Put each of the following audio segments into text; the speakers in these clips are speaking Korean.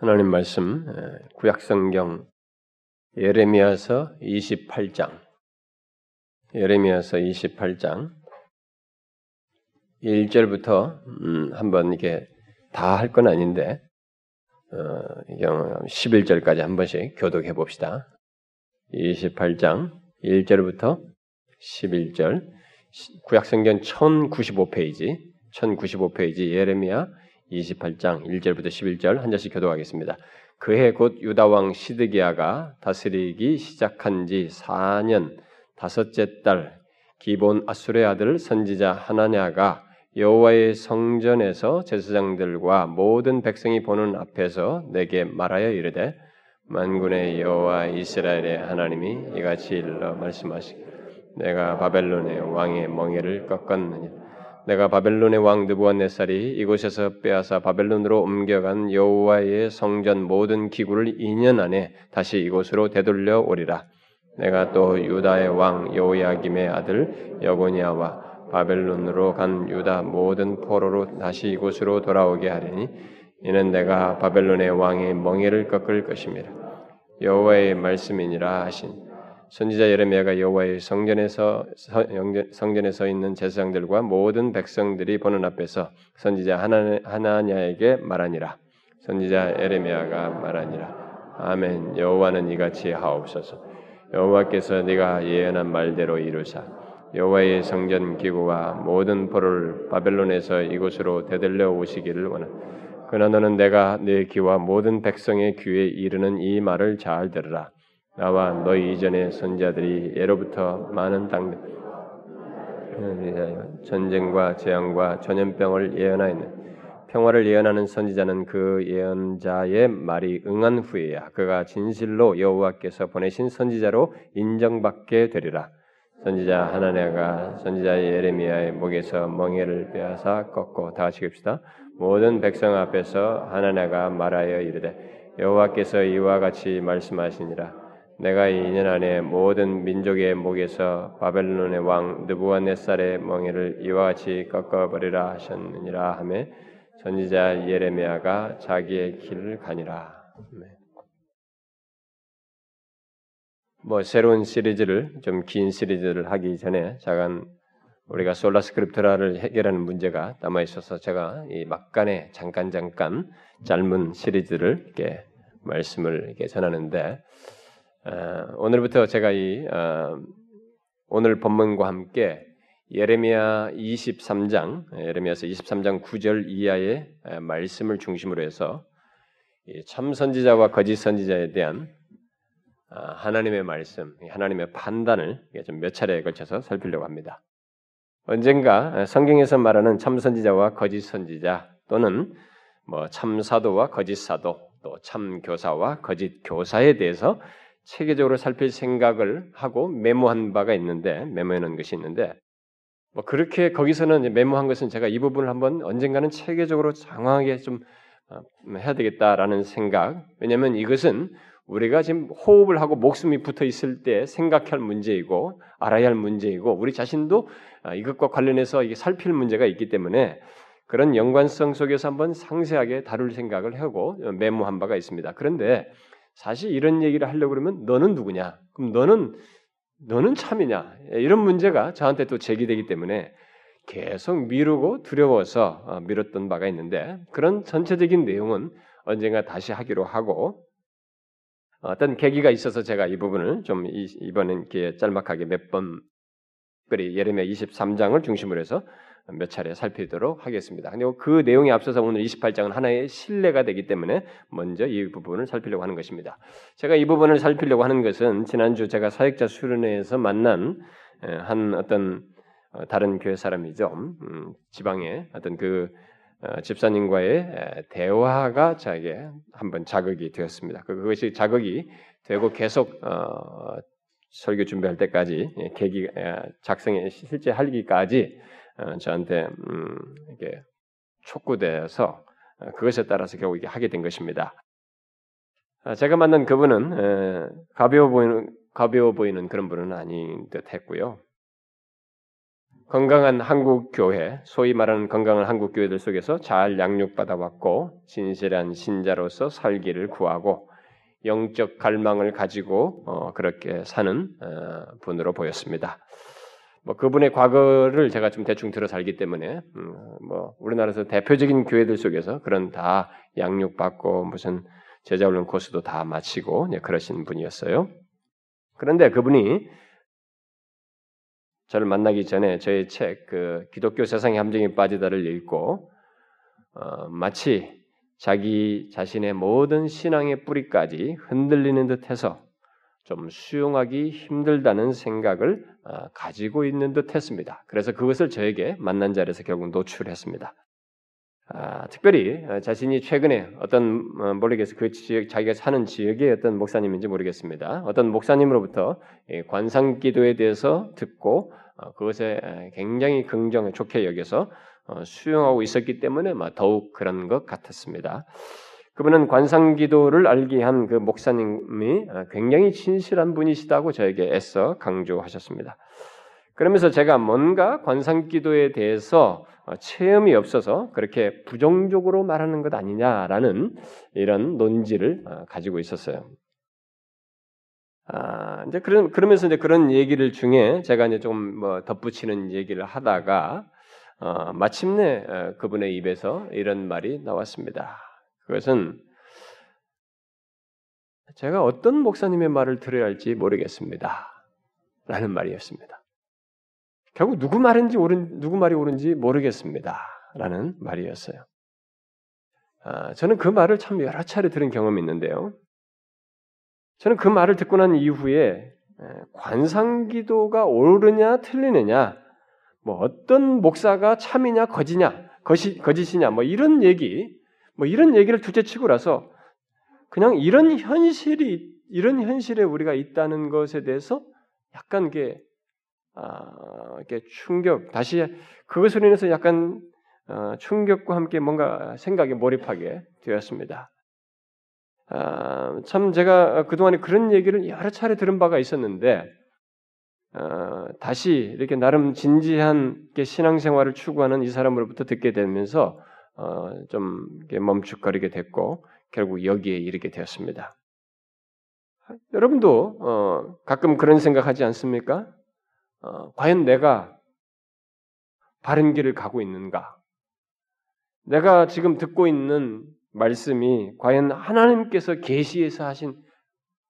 하나님 말씀 구약성경 예레미야서 28장. 예레미야서 28장. 1절부터 음, 한번 이게 다 할 건 아닌데 어, 11절까지 한 번씩 교독해 봅시다. 28장 1절부터 11절. 구약성경 1095페이지. 1095페이지 예레미야 28장 1절부터 11절 한 절씩 교독하겠습니다. 그해 곧 유다 왕 시드기야가 다스리기 시작한 지 4년 다섯째 달 기본 아수레 아들 선지자 하나냐가 여호와의 성전에서 제사장들과 모든 백성이 보는 앞에서 내게 말하여 이르되 만군의 여호와 이스라엘의 하나님이 이같이 일러 말씀하시기 내가 바벨론의 왕의 멍에를 꺾었느냐 내가 바벨론의 왕 느부갓네살이 이곳에서 빼앗아 바벨론으로 옮겨간 여호와의 성전 모든 기구를 2년 안에 다시 이곳으로 되돌려 오리라. 내가 또 유다의 왕 여호야김의 아들 여고니아와 바벨론으로 간 유다 모든 포로로 다시 이곳으로 돌아오게 하리니 이는 내가 바벨론의 왕의 멍에를 꺾을 것입니다. 여호와의 말씀이니라 하신 선지자 예레미야가 여호와의 성전에서 성전에 서 있는 제사장들과 모든 백성들이 보는 앞에서 선지자 하나, 하나냐에게 말하니라. 선지자 예레미야가 말하니라. 아멘. 여호와는 이같이 하옵소서. 여호와께서 네가 예언한 말대로 이루사 여호와의 성전 기구와 모든 포를 바벨론에서 이곳으로 되돌려 오시기를 원하. 그러나 너는 내가 네 귀와 모든 백성의 귀에 이르는 이 말을 잘 들으라. 나와 너희 이전의 선자들이 예로부터 많은 당 전쟁과 재앙과 전염병을 예언하였는 평화를 예언하는 선지자는 그 예언자의 말이 응한 후에야 그가 진실로 여호와께서 보내신 선지자로 인정받게 되리라. 선지자 하나네가 선지자 예레미야의 목에서 멍에를 빼앗아 꺾고 다 같이 읍시다. 모든 백성 앞에서 하나네가 말하여 이르되 여호와께서 이와 같이 말씀하시니라. 내가 2년 안에 모든 민족의 목에서 바벨론의 왕 느부갓네살의 멍에를 이와 같이 꺾어버리라 하셨느니라 하매 선지자 예레미야가 자기의 길을 가니라. 뭐 새로운 시리즈를 좀 긴 시리즈를 하기 전에 잠깐 우리가 솔라 스크립트라를 해결하는 문제가 남아 있어서 제가 이 막간에 잠깐 잠깐 짧은 시리즈를 이렇게 말씀을 이렇게 전하는데 어, 오늘부터 제가 이 어, 오늘 본문과 함께 예레미야 23장, 예레미야서 23장 9절 이하의 말씀을 중심으로 해서 참 선지자와 거짓 선지자에 대한 어, 하나님의 말씀, 하나님의 판단을 좀 몇 차례에 걸쳐서 살피려고 합니다. 언젠가 성경에서 말하는 참 선지자와 거짓 선지자 또는 뭐 참 사도와 거짓 사도 또 참 교사와 거짓 교사에 대해서 체계적으로 살필 생각을 하고 메모한 바가 있는데 메모해 놓은 것이 있는데 뭐 그렇게 거기서는 메모한 것은 제가 이 부분을 한번 언젠가는 체계적으로 장황하게 좀 어, 해야 되겠다라는 생각. 왜냐하면 이것은 우리가 지금 호흡을 하고 목숨이 붙어 있을 때 생각할 문제이고 알아야 할 문제이고 우리 자신도 아, 이것과 관련해서 이게 살필 문제가 있기 때문에 그런 연관성 속에서 한번 상세하게 다룰 생각을 하고 메모한 바가 있습니다. 그런데 사실 이런 얘기를 하려고 그러면 너는 누구냐? 그럼 너는 너는 참이냐? 이런 문제가 저한테 또 제기되기 때문에 계속 미루고 두려워서 어, 미뤘던 바가 있는데 그런 전체적인 내용은 언젠가 다시 하기로 하고 어떤 계기가 있어서 제가 이 부분을 좀 이번엔 짤막하게 몇 번, 특별히 예레미야 23장을 중심으로 해서 몇 차례 살피도록 하겠습니다. 근데 그 내용에 앞서서 오늘 28장은 하나의 신뢰가 되기 때문에 먼저 이 부분을 살피려고 하는 것입니다. 제가 이 부분을 살피려고 하는 것은 지난주 제가 사역자 수련회에서 만난 한 어떤 어, 다른 교회 사람이죠. 음, 지방의 어떤 그 어, 집사님과의 대화가 저에게 한번 자극이 되었습니다. 그, 그것이 자극이 되고 계속 어, 설교 준비할 때까지 계기 작성에 실제 하기까지 어, 저한테 음, 이게 촉구돼서 어, 그것에 따라서 결국 이게 하게 된 것입니다. 아, 제가 만난 그분은 가벼워 보이는 가벼워 보이는 그런 분은 아닌 듯했고요. 건강한 한국 교회, 소위 말하는 건강한 한국 교회들 속에서 잘 양육받아 왔고 진실한 신자로서 살기를 구하고 영적 갈망을 가지고 어, 그렇게 사는 어, 분으로 보였습니다. 뭐 그분의 과거를 제가 좀 대충 들어서 알기 때문에 음, 뭐 우리나라에서 대표적인 교회들 속에서 그런 다 양육 받고 무슨 제자 훈련 코스도 다 마치고 네, 그러신 분이었어요. 그런데 그분이 저를 만나기 전에 저의 책 그 기독교 세상의 함정에 빠지다를 읽고 어, 마치 자기 자신의 모든 신앙의 뿌리까지 흔들리는 듯해서 좀 수용하기 힘들다는 생각을 어, 가지고 있는 듯 했습니다. 그래서 그것을 저에게 만난 자리에서 결국 노출했습니다. 아, 특별히 어, 자신이 최근에 어떤 어, 모르겠어요. 그 지역 자기가 사는 지역의 어떤 목사님인지 모르겠습니다. 어떤 목사님으로부터 관상기도에 대해서 듣고 어, 그것에 굉장히 긍정에 좋게 여겨서 수용하고 있었기 때문에 더욱 그런 것 같았습니다. 그분은 관상기도를 알게 한 그 목사님이 굉장히 진실한 분이시다고 저에게 애써 강조하셨습니다. 그러면서 제가 뭔가 관상기도에 대해서 어, 체험이 없어서 그렇게 부정적으로 말하는 것 아니냐라는 이런 논지를 어, 가지고 있었어요. 아, 이제 그런 그러면서 이제 그런 얘기를 중에 제가 이제 좀 뭐 덧붙이는 얘기를 하다가 어, 마침내 어, 그분의 입에서 이런 말이 나왔습니다. 그것은 제가 어떤 목사님의 말을 들어야 할지 모르겠습니다. 라는 말이었습니다. 결국 누구 말인지 옳은 누구 말이 옳은지 모르겠습니다. 라는 말이었어요. 아, 저는 그 말을 참 여러 차례 들은 경험이 있는데요. 저는 그 말을 듣고 난 이후에 관상기도가 옳으냐 틀리느냐, 뭐 어떤 목사가 참이냐 거지냐, 거짓이냐, 뭐 이런 얘기, 뭐 이런 얘기를 둘째치고라서 그냥 이런 현실이 이런 현실에 우리가 있다는 것에 대해서 약간 게 아, 이렇게 충격, 다시 그것으로 인해서 약간 어, 충격과 함께 뭔가 생각에 몰입하게 되었습니다. 아, 참 제가 그동안에 그런 얘기를 여러 차례 들은 바가 있었는데 어, 다시 이렇게 나름 진지한 신앙생활을 추구하는 이 사람으로부터 듣게 되면서 어, 좀 멈칫거리게 됐고 결국 여기에 이르게 되었습니다. 여러분도 어, 가끔 그런 생각하지 않습니까? 어, 과연 내가 바른 길을 가고 있는가? 내가 지금 듣고 있는 말씀이 과연 하나님께서 계시에서 하신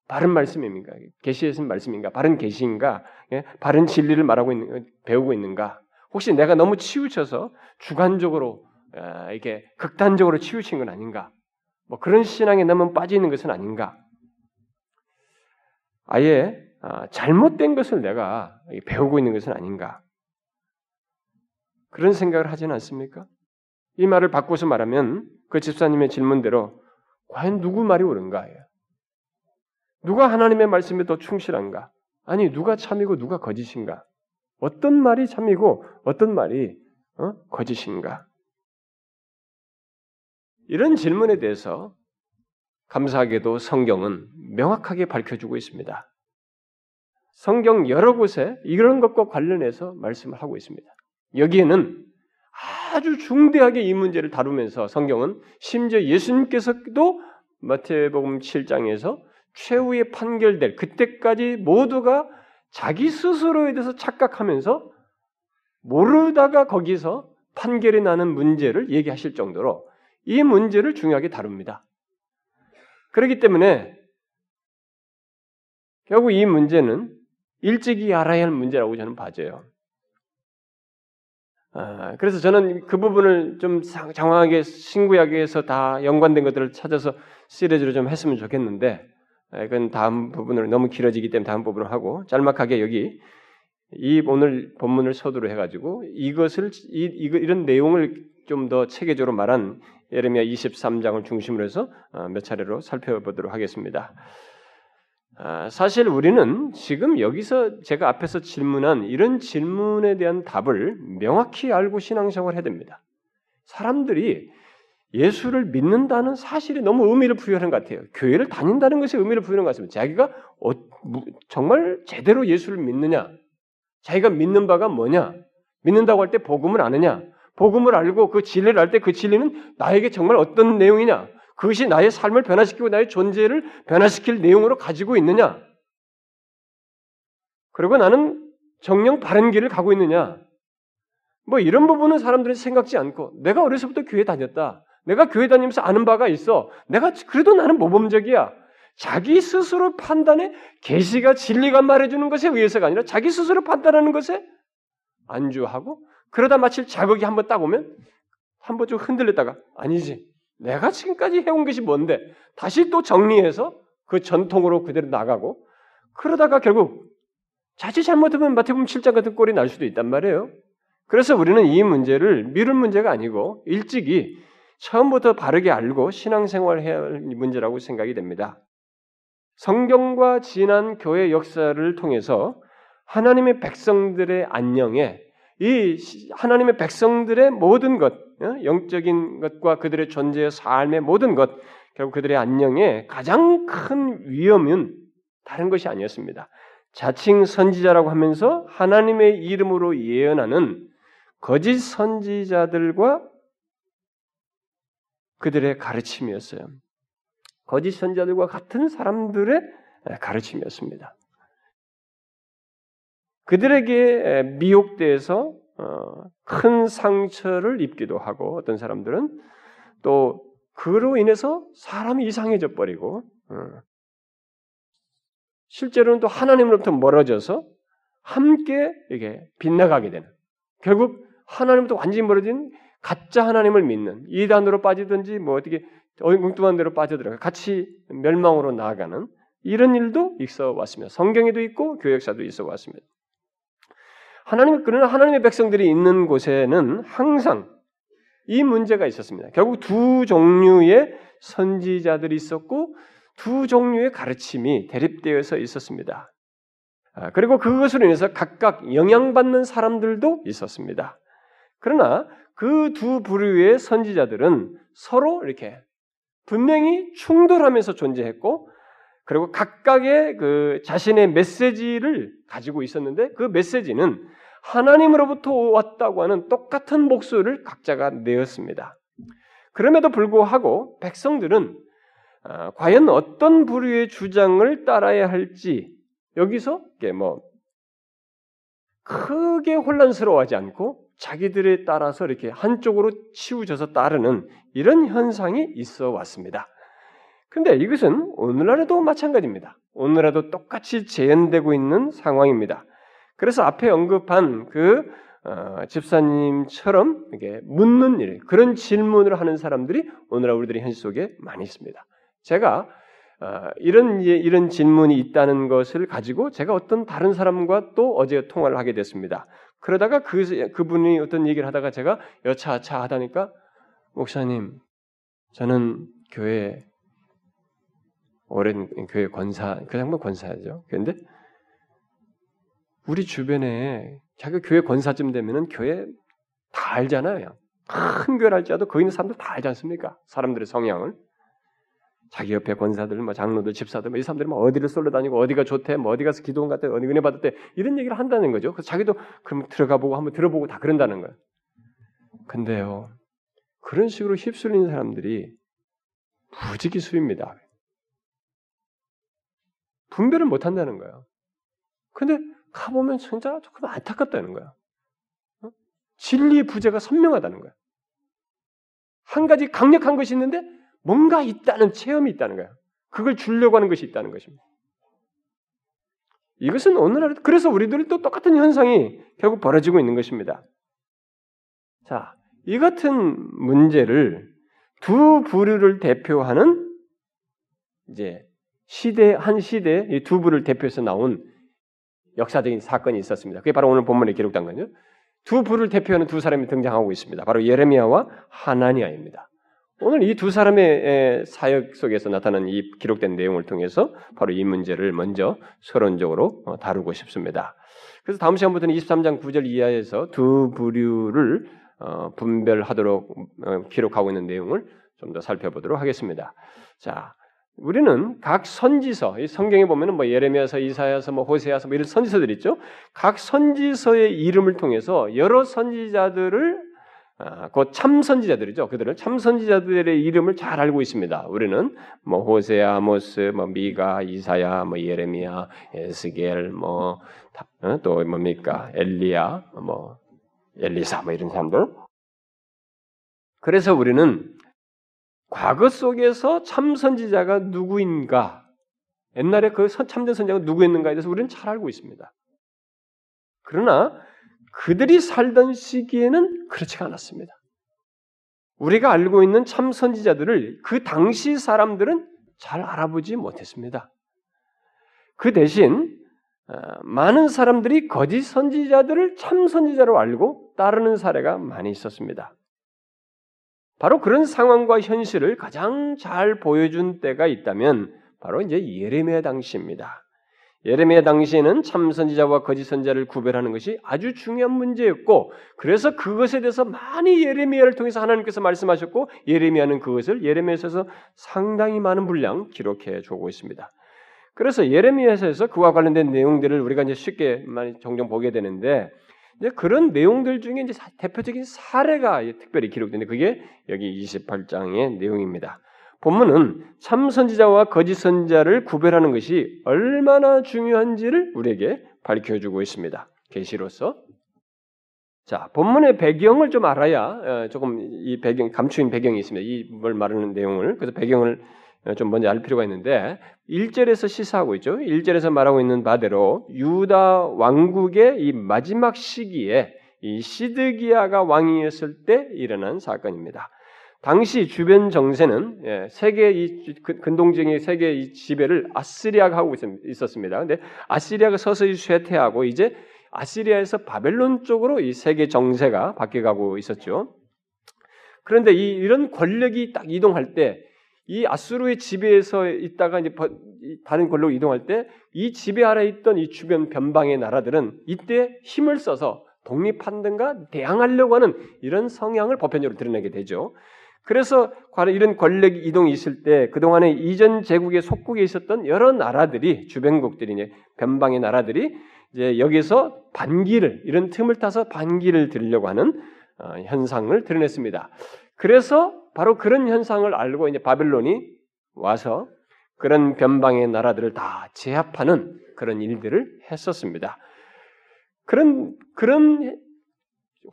바른 말씀입니까? 계시에서 말씀인가? 바른 계시인가? 예? 바른 진리를 말하고 있는 배우고 있는가? 혹시 내가 너무 치우쳐서 주관적으로 아, 이렇게 극단적으로 치우친 건 아닌가? 뭐 그런 신앙에 너무 빠져 있는 것은 아닌가? 아예 아, 잘못된 것을 내가 배우고 있는 것은 아닌가? 그런 생각을 하지는 않습니까? 이 말을 바꿔서 말하면 그 집사님의 질문대로 과연 누구 말이 옳은가? 누가 하나님의 말씀에 더 충실한가? 아니 누가 참이고 누가 거짓인가? 어떤 말이 참이고 어떤 말이 어? 거짓인가? 이런 질문에 대해서 감사하게도 성경은 명확하게 밝혀주고 있습니다. 성경 여러 곳에 이런 것과 관련해서 말씀을 하고 있습니다. 여기에는 아주 중대하게 이 문제를 다루면서 성경은 심지어 예수님께서도 마태복음 7장에서 최후의 판결될 그때까지 모두가 자기 스스로에 대해서 착각하면서 모르다가 거기서 판결이 나는 문제를 얘기하실 정도로 이 문제를 중요하게 다룹니다. 그렇기 때문에 결국 이 문제는 일찍이 알아야 할 문제라고 저는 봐져요. 아, 그래서 저는 그 부분을 좀 장황하게 신구약에서 다 연관된 것들을 찾아서 시리즈로 좀 했으면 좋겠는데 아, 그건 다음 부분으로 너무 길어지기 때문에 다음 부분을 하고 짤막하게 여기 이 오늘 본문을 서두로 해가지고 이것을 이, 이런 내용을 좀 더 체계적으로 말한 예레미야 23장을 중심으로 해서 어, 몇 차례로 살펴보도록 하겠습니다. 아, 사실 우리는 지금 여기서 제가 앞에서 질문한 이런 질문에 대한 답을 명확히 알고 신앙생활을 해야 됩니다. 사람들이 예수를 믿는다는 사실이 너무 의미를 부여하는 것 같아요. 교회를 다닌다는 것에 의미를 부여하는 것 같습니다. 자기가 어, 정말 제대로 예수를 믿느냐, 자기가 믿는 바가 뭐냐, 믿는다고 할 때 복음을 아느냐? 복음을 알고 그 진리를 알 때 그 진리는 나에게 정말 어떤 내용이냐? 그것이 나의 삶을 변화시키고 나의 존재를 변화시킬 내용으로 가지고 있느냐? 그리고 나는 정령 바른 길을 가고 있느냐? 뭐 이런 부분은 사람들이 생각지 않고 내가 어려서부터 교회 다녔다. 내가 교회 다니면서 아는 바가 있어. 내가 그래도 나는 모범적이야. 자기 스스로 판단해 계시가 진리가 말해주는 것에 의해서가 아니라 자기 스스로 판단하는 것에 안주하고 그러다 마칠 자극이 한번 딱 오면 한 번 좀 흔들렸다가 아니지 내가 지금까지 해온 것이 뭔데 다시 또 정리해서 그 전통으로 그대로 나가고 그러다가 결국 자칫 잘못하면 마태복음 7장 같은 꼴이 날 수도 있단 말이에요. 그래서 우리는 이 문제를 미룰 문제가 아니고 일찍이 처음부터 바르게 알고 신앙생활 해야 할 문제라고 생각이 됩니다. 성경과 지난 교회 역사를 통해서 하나님의 백성들의 안녕에 이 하나님의 백성들의 모든 것, 어? 영적인 것과 그들의 존재의 삶의 모든 것, 결국 그들의 안녕에 가장 큰 위험은 다른 것이 아니었습니다. 자칭 선지자라고 하면서 하나님의 이름으로 예언하는 거짓 선지자들과 그들의 가르침이었어요. 거짓 선지자들과 같은 사람들의 가르침이었습니다. 그들에게 미혹돼서 어, 큰 상처를 입기도 하고 어떤 사람들은 또 그로 인해서 사람이 이상해져 버리고 어, 실제로는 또 하나님으로부터 멀어져서 함께 이게 빗나가게 되는 결국 하나님부터 완전히 멀어진 가짜 하나님을 믿는 이단으로 빠지든지 뭐 어떻게 엉뚱한 대로 빠져들어가 같이 멸망으로 나아가는 이런 일도 있어 왔습니다. 성경에도 있고 교역사도 있어 왔습니다. 하나님 그러나 하나님의 백성들이 있는 곳에는 항상 이 문제가 있었습니다. 결국 두 종류의 선지자들이 있었고 두 종류의 가르침이 대립되어서 있었습니다. 아, 그리고 그것으로 인해서 각각 영향받는 사람들도 있었습니다. 그러나 그 두 부류의 선지자들은 서로 이렇게 분명히 충돌하면서 존재했고, 그리고 각각의 그 자신의 메시지를 가지고 있었는데 그 메시지는 하나님으로부터 왔다고 하는 똑같은 목소리를 각자가 내었습니다. 그럼에도 불구하고 백성들은 아, 과연 어떤 부류의 주장을 따라야 할지 여기서 뭐 크게 혼란스러워하지 않고 자기들에 따라서 이렇게 한쪽으로 치우져서 따르는 이런 현상이 있어 왔습니다. 근데 이것은 오늘날에도 마찬가지입니다. 오늘날에도 똑같이 재현되고 있는 상황입니다. 그래서 앞에 언급한 그 어, 집사님처럼 이게 묻는 일, 그런 질문을 하는 사람들이 오늘날 우리들의 현실 속에 많이 있습니다. 제가 어, 이런 이런 질문이 있다는 것을 가지고 제가 어떤 다른 사람과 또 어제 통화를 하게 됐습니다. 그러다가 그 그분이 어떤 얘기를 하다가 제가 여차차 하다니까 목사님 저는 교회 오랜 교회 권사 그 양반 권사죠. 그런데 우리 주변에 자기 교회 권사쯤 되면은 교회 다 알잖아요. 큰 교회 할지라도 거기 있는 사람들 다 알지 않습니까? 사람들의 성향을. 자기 옆에 권사들, 뭐 장로들, 집사들, 뭐 이 사람들이 막 어디를 쏠러 다니고 어디가 좋대, 뭐 어디 가서 기도원 갔대, 어디 은혜 받았대 이런 얘기를 한다는 거죠. 그래서 자기도 그럼 들어가 보고 한번 들어보고 다 그런다는 거예요. 근데요, 그런 식으로 휩쓸리는 사람들이 부지기수입니다. 분별을 못 한다는 거예요. 근데 가보면 진짜 조금 안타깝다는 거야. 어? 진리의 부재가 선명하다는 거야. 한 가지 강력한 것이 있는데 뭔가 있다는 체험이 있다는 거야. 그걸 주려고 하는 것이 있다는 것입니다. 이것은 오늘날 그래서 우리들도 똑같은 현상이 결국 벌어지고 있는 것입니다. 자, 이 같은 문제를 두 부류를 대표하는 이제 시대 한 시대 이 두 부를 대표해서 나온 역사적인 사건이 있었습니다. 그게 바로 오늘 본문에 기록된 거죠. 두 부를 대표하는 두 사람이 등장하고 있습니다. 바로 예레미야와 하나니아입니다. 오늘 이 두 사람의 사역 속에서 나타난 이 기록된 내용을 통해서 바로 이 문제를 먼저 서론적으로 어, 다루고 싶습니다. 그래서 다음 시간부터는 23장 9절 이하에서 두 부류를 어, 분별하도록 어, 기록하고 있는 내용을 좀 더 살펴보도록 하겠습니다. 자, 우리는 각 선지서, 이 성경에 보면은 뭐 예레미야서, 이사야서, 뭐 호세아서 뭐 이런 선지서들 있죠. 각 선지서의 이름을 통해서 여러 선지자들을 아, 곧참 선지자들이죠. 그들은 참 선지자들의 이름을 잘 알고 있습니다. 우리는 뭐 호세아, 아모스, 뭐 미가, 이사야, 뭐 예레미야, 에스겔, 뭐또 어? 뭡니까 엘리야, 뭐 엘리사, 뭐 이런 사람들. 그래서 우리는 과거 속에서 참 선지자가 누구인가, 옛날에 그 참된 선지자가 누구였는가에 대해서 우리는 잘 알고 있습니다. 그러나 그들이 살던 시기에는 그렇지가 않았습니다. 우리가 알고 있는 참 선지자들을 그 당시 사람들은 잘 알아보지 못했습니다. 그 대신 어, 많은 사람들이 거짓 선지자들을 참 선지자로 알고 따르는 사례가 많이 있었습니다. 바로 그런 상황과 현실을 가장 잘 보여준 때가 있다면 바로 이제 예레미야 당시입니다. 예레미야 당시에는 참 선지자와 거짓 선지자를 구별하는 것이 아주 중요한 문제였고 그래서 그것에 대해서 많이 예레미야를 통해서 하나님께서 말씀하셨고 예레미야는 그것을 예레미야에서 상당히 많은 분량 기록해 주고 있습니다. 그래서 예레미야에서 그와 관련된 내용들을 우리가 이제 쉽게 많이 종종 보게 되는데 이제 그런 내용들 중에 이제 대표적인 사례가 특별히 기록되는데 그게 여기 28장의 내용입니다. 본문은 참 선지자와 거짓 선지자를 구별하는 것이 얼마나 중요한지를 우리에게 밝혀주고 있습니다. 계시로서. 자, 본문의 배경을 좀 알아야 어, 조금 이 배경 감추인 배경이 있습니다. 이뭘 말하는 내용을 그래서 배경을 어, 좀 먼저 알 필요가 있는데 1절에서 시사하고 있죠. 1절에서 말하고 있는 바대로 유다 왕국의 이 마지막 시기에 이 시드기야가 왕이었을 때 일어난 사건입니다. 당시 주변 정세는 예, 세계 이 근동적인 세계 이 지배를 아시리아가 하고 있었습니다. 근데 아시리아가 서서히 쇠퇴하고 이제 아시리아에서 바벨론 쪽으로 이 세계 정세가 바뀌어가고 있었죠. 그런데 이, 이런 권력이 딱 이동할 때 이 아수르의 지배에서 있다가 이제 다른 권력으로 이동할 때 이 지배 아래 있던 이 주변 변방의 나라들은 이때 힘을 써서 독립한든가 대항하려고 하는 이런 성향을 보편적으로 드러내게 되죠. 그래서 이런 권력 이동이 있을 때 그동안에 이전 제국의 속국에 있었던 여러 나라들이 주변국들이 이제 변방의 나라들이 이제 여기서 반기를 이런 틈을 타서 반기를 들려고 하는 어, 현상을 드러냈습니다. 그래서 바로 그런 현상을 알고 이제 바벨론이 와서 그런 변방의 나라들을 다 제압하는 그런 일들을 했었습니다. 그런 그런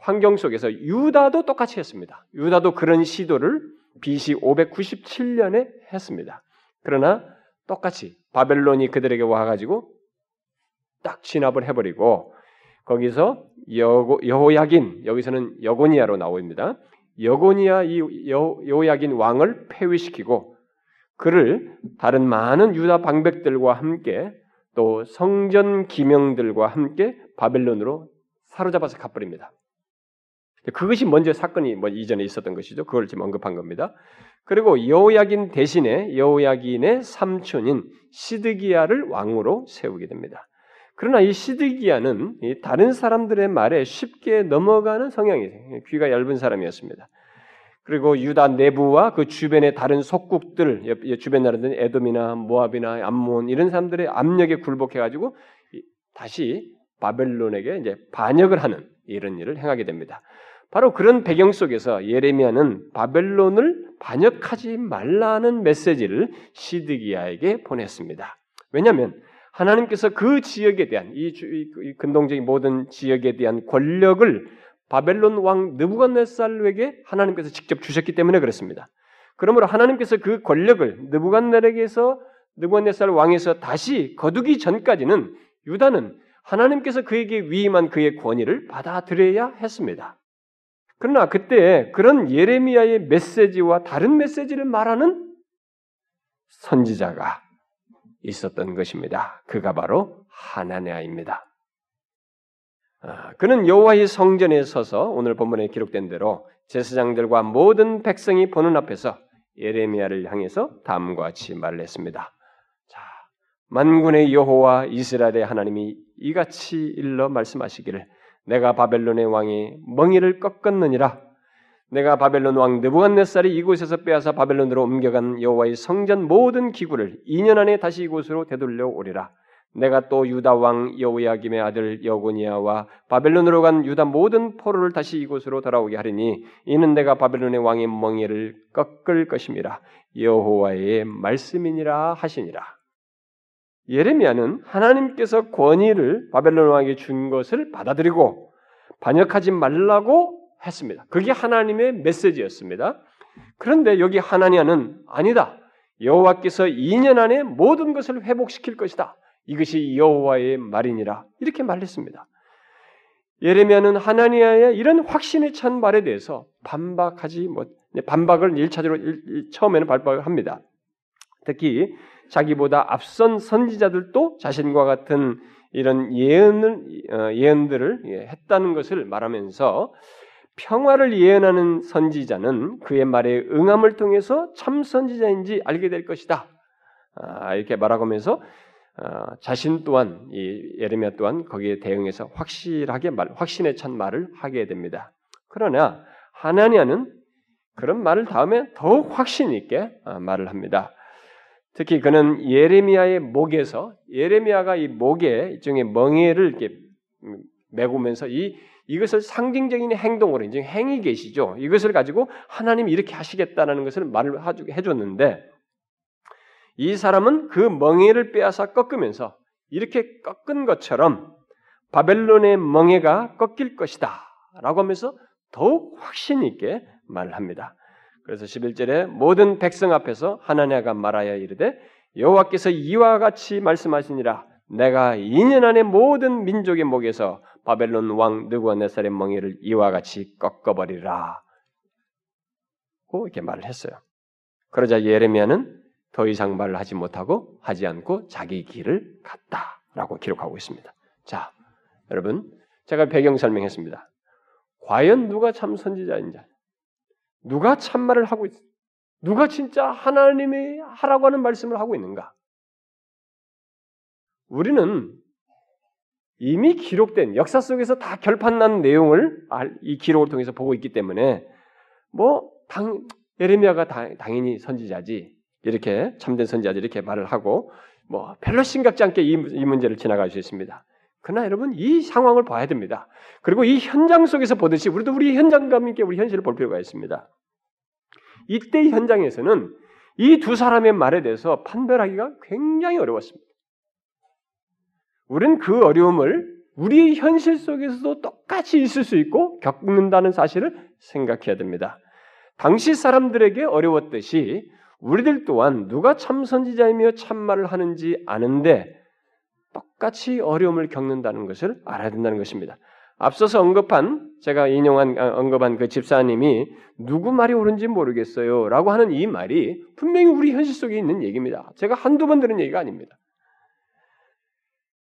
환경 속에서 유다도 똑같이 했습니다. 유다도 그런 시도를 BC 597년에 했습니다. 그러나 똑같이 바벨론이 그들에게 와가지고 딱 진압을 해버리고 거기서 여호야긴 여기서는 여고니아로 나옵니다. 여고니아 이 여, 여호야긴 왕을 폐위시키고 그를 다른 많은 유다 방백들과 함께 또 성전 기명들과 함께 바벨론으로 사로잡아서 가버립니다. 그것이 먼저 사건이 뭐 이전에 있었던 것이죠. 그걸 지금 언급한 겁니다. 그리고 여호야긴 대신에 여호야긴의 삼촌인 시드기야를 왕으로 세우게 됩니다. 그러나 이 시드기야는 다른 사람들의 말에 쉽게 넘어가는 성향이 귀가 얇은 사람이었습니다. 그리고 유다 내부와 그 주변의 다른 속국들, 주변 나라들 에돔이나 모압이나 암몬 이런 사람들의 압력에 굴복해 가지고 다시 바벨론에게 이제 반역을 하는 이런 일을 행하게 됩니다. 바로 그런 배경 속에서 예레미야는 바벨론을 반역하지 말라는 메시지를 시드기야에게 보냈습니다. 왜냐하면 하나님께서 그 지역에 대한 이, 근동적인 모든 지역에 대한 권력을 바벨론 왕 느부갓네살에게 하나님께서 직접 주셨기 때문에 그렇습니다. 그러므로 하나님께서 그 권력을 느부갓네살에게서 느부갓네살 왕에서 다시 거두기 전까지는 유다는 하나님께서 그에게 위임한 그의 권위를 받아들여야 했습니다. 그러나 그때 그런 예레미야의 메시지와 다른 메시지를 말하는 선지자가 있었던 것입니다. 그가 바로 하나냐입니다. 아, 그는 여호와의 성전에 서서 오늘 본문에 기록된 대로 제사장들과 모든 백성이 보는 앞에서 예레미야를 향해서 다음과 같이 말을 했습니다. 자, 만군의 여호와 이스라엘의 하나님이 이같이 일러 말씀하시기를 내가 바벨론의 왕이 멍이를 꺾었느니라. 내가 바벨론 왕 느부갓네살이 이곳에서 빼앗아 바벨론으로 옮겨간 여호와의 성전 모든 기구를 2년 안에 다시 이곳으로 되돌려 오리라. 내가 또 유다 왕 여호야김의 아들 여고니아와 바벨론으로 간 유다 모든 포로를 다시 이곳으로 돌아오게 하리니 이는 내가 바벨론의 왕의 멍에를 꺾을 것임이라 여호와의 말씀이니라 하시니라. 예레미야는 하나님께서 권위를 바벨론 왕에게 준 것을 받아들이고 반역하지 말라고 했습니다. 그게 하나님의 메시지였습니다. 그런데 여기 하나니아는 아니다. 여호와께서 2년 안에 모든 것을 회복시킬 것이다. 이것이 여호와의 말이니라 이렇게 말했습니다. 예레미야는 하나니아의 이런 확신에 찬 말에 대해서 반박하지 못 반박을 1차적으로 처음에는 반박을 합니다. 특히 자기보다 앞선 선지자들도 자신과 같은 이런 예언을 어, 예언들을 예, 했다는 것을 말하면서 평화를 예언하는 선지자는 그의 말에 응함을 통해서 참 선지자인지 알게 될 것이다. 아, 이렇게 말하면서 어, 자신 또한 이 예레미야 또한 거기에 대응해서 확실하게 말, 확신에 찬 말을 하게 됩니다. 그러나 하나니아는 그런 말을 다음에 더욱 확신 있게 어, 말을 합니다. 특히 그는 예레미야의 목에서 예레미야가 이 목에 일종의 멍에를 이렇게 메고면서 이 이것을 상징적인 행동으로 이제 행위 계시죠. 이것을 가지고 하나님이 이렇게 하시겠다는 것을 말을 해줬는데 이 사람은 그 멍에를 빼앗아 꺾으면서 이렇게 꺾은 것처럼 바벨론의 멍에가 꺾일 것이다. 라고 하면서 더욱 확신 있게 말을 합니다. 그래서 11절에 모든 백성 앞에서 하나냐가 말하여 이르되 여호와께서 이와 같이 말씀하시니라 내가 2년 안에 모든 민족의 목에서 바벨론 왕 느부갓네살의 멍에를 이와 같이 꺾어버리라. 고 이렇게 말을 했어요. 그러자 예레미야는 더 이상 말을 하지 못하고 하지 않고 자기 길을 갔다라고 기록하고 있습니다. 자, 여러분, 제가 배경 설명했습니다. 과연 누가 참 선지자인지, 누가 참말을 하고 있, 누가 진짜 하나님이 하라고 하는 말씀을 하고 있는가? 우리는 이미 기록된 역사 속에서 다 결판난 내용을 이 기록을 통해서 보고 있기 때문에 뭐 당, 예레미야가 당, 당연히 선지자지 이렇게 참된 선지자들 이렇게 말을 하고 뭐 별로 심각지 않게 이, 이 문제를 지나갈 수 있습니다. 그러나 여러분 이 상황을 봐야 됩니다. 그리고 이 현장 속에서 보듯이 우리도 우리 현장감 있게 우리 현실을 볼 필요가 있습니다. 이때 현장에서는 이 두 사람의 말에 대해서 판별하기가 굉장히 어려웠습니다. 우리는 그 어려움을 우리의 현실 속에서도 똑같이 있을 수 있고 겪는다는 사실을 생각해야 됩니다. 당시 사람들에게 어려웠듯이 우리들 또한 누가 참 선지자이며 참말을 하는지 아는데 똑같이 어려움을 겪는다는 것을 알아야 된다는 것입니다. 앞서서 언급한 제가 인용한 아, 언급한 그 집사님이 누구 말이 옳은지 모르겠어요라고 하는 이 말이 분명히 우리 현실 속에 있는 얘기입니다. 제가 한두 번 들은 얘기가 아닙니다.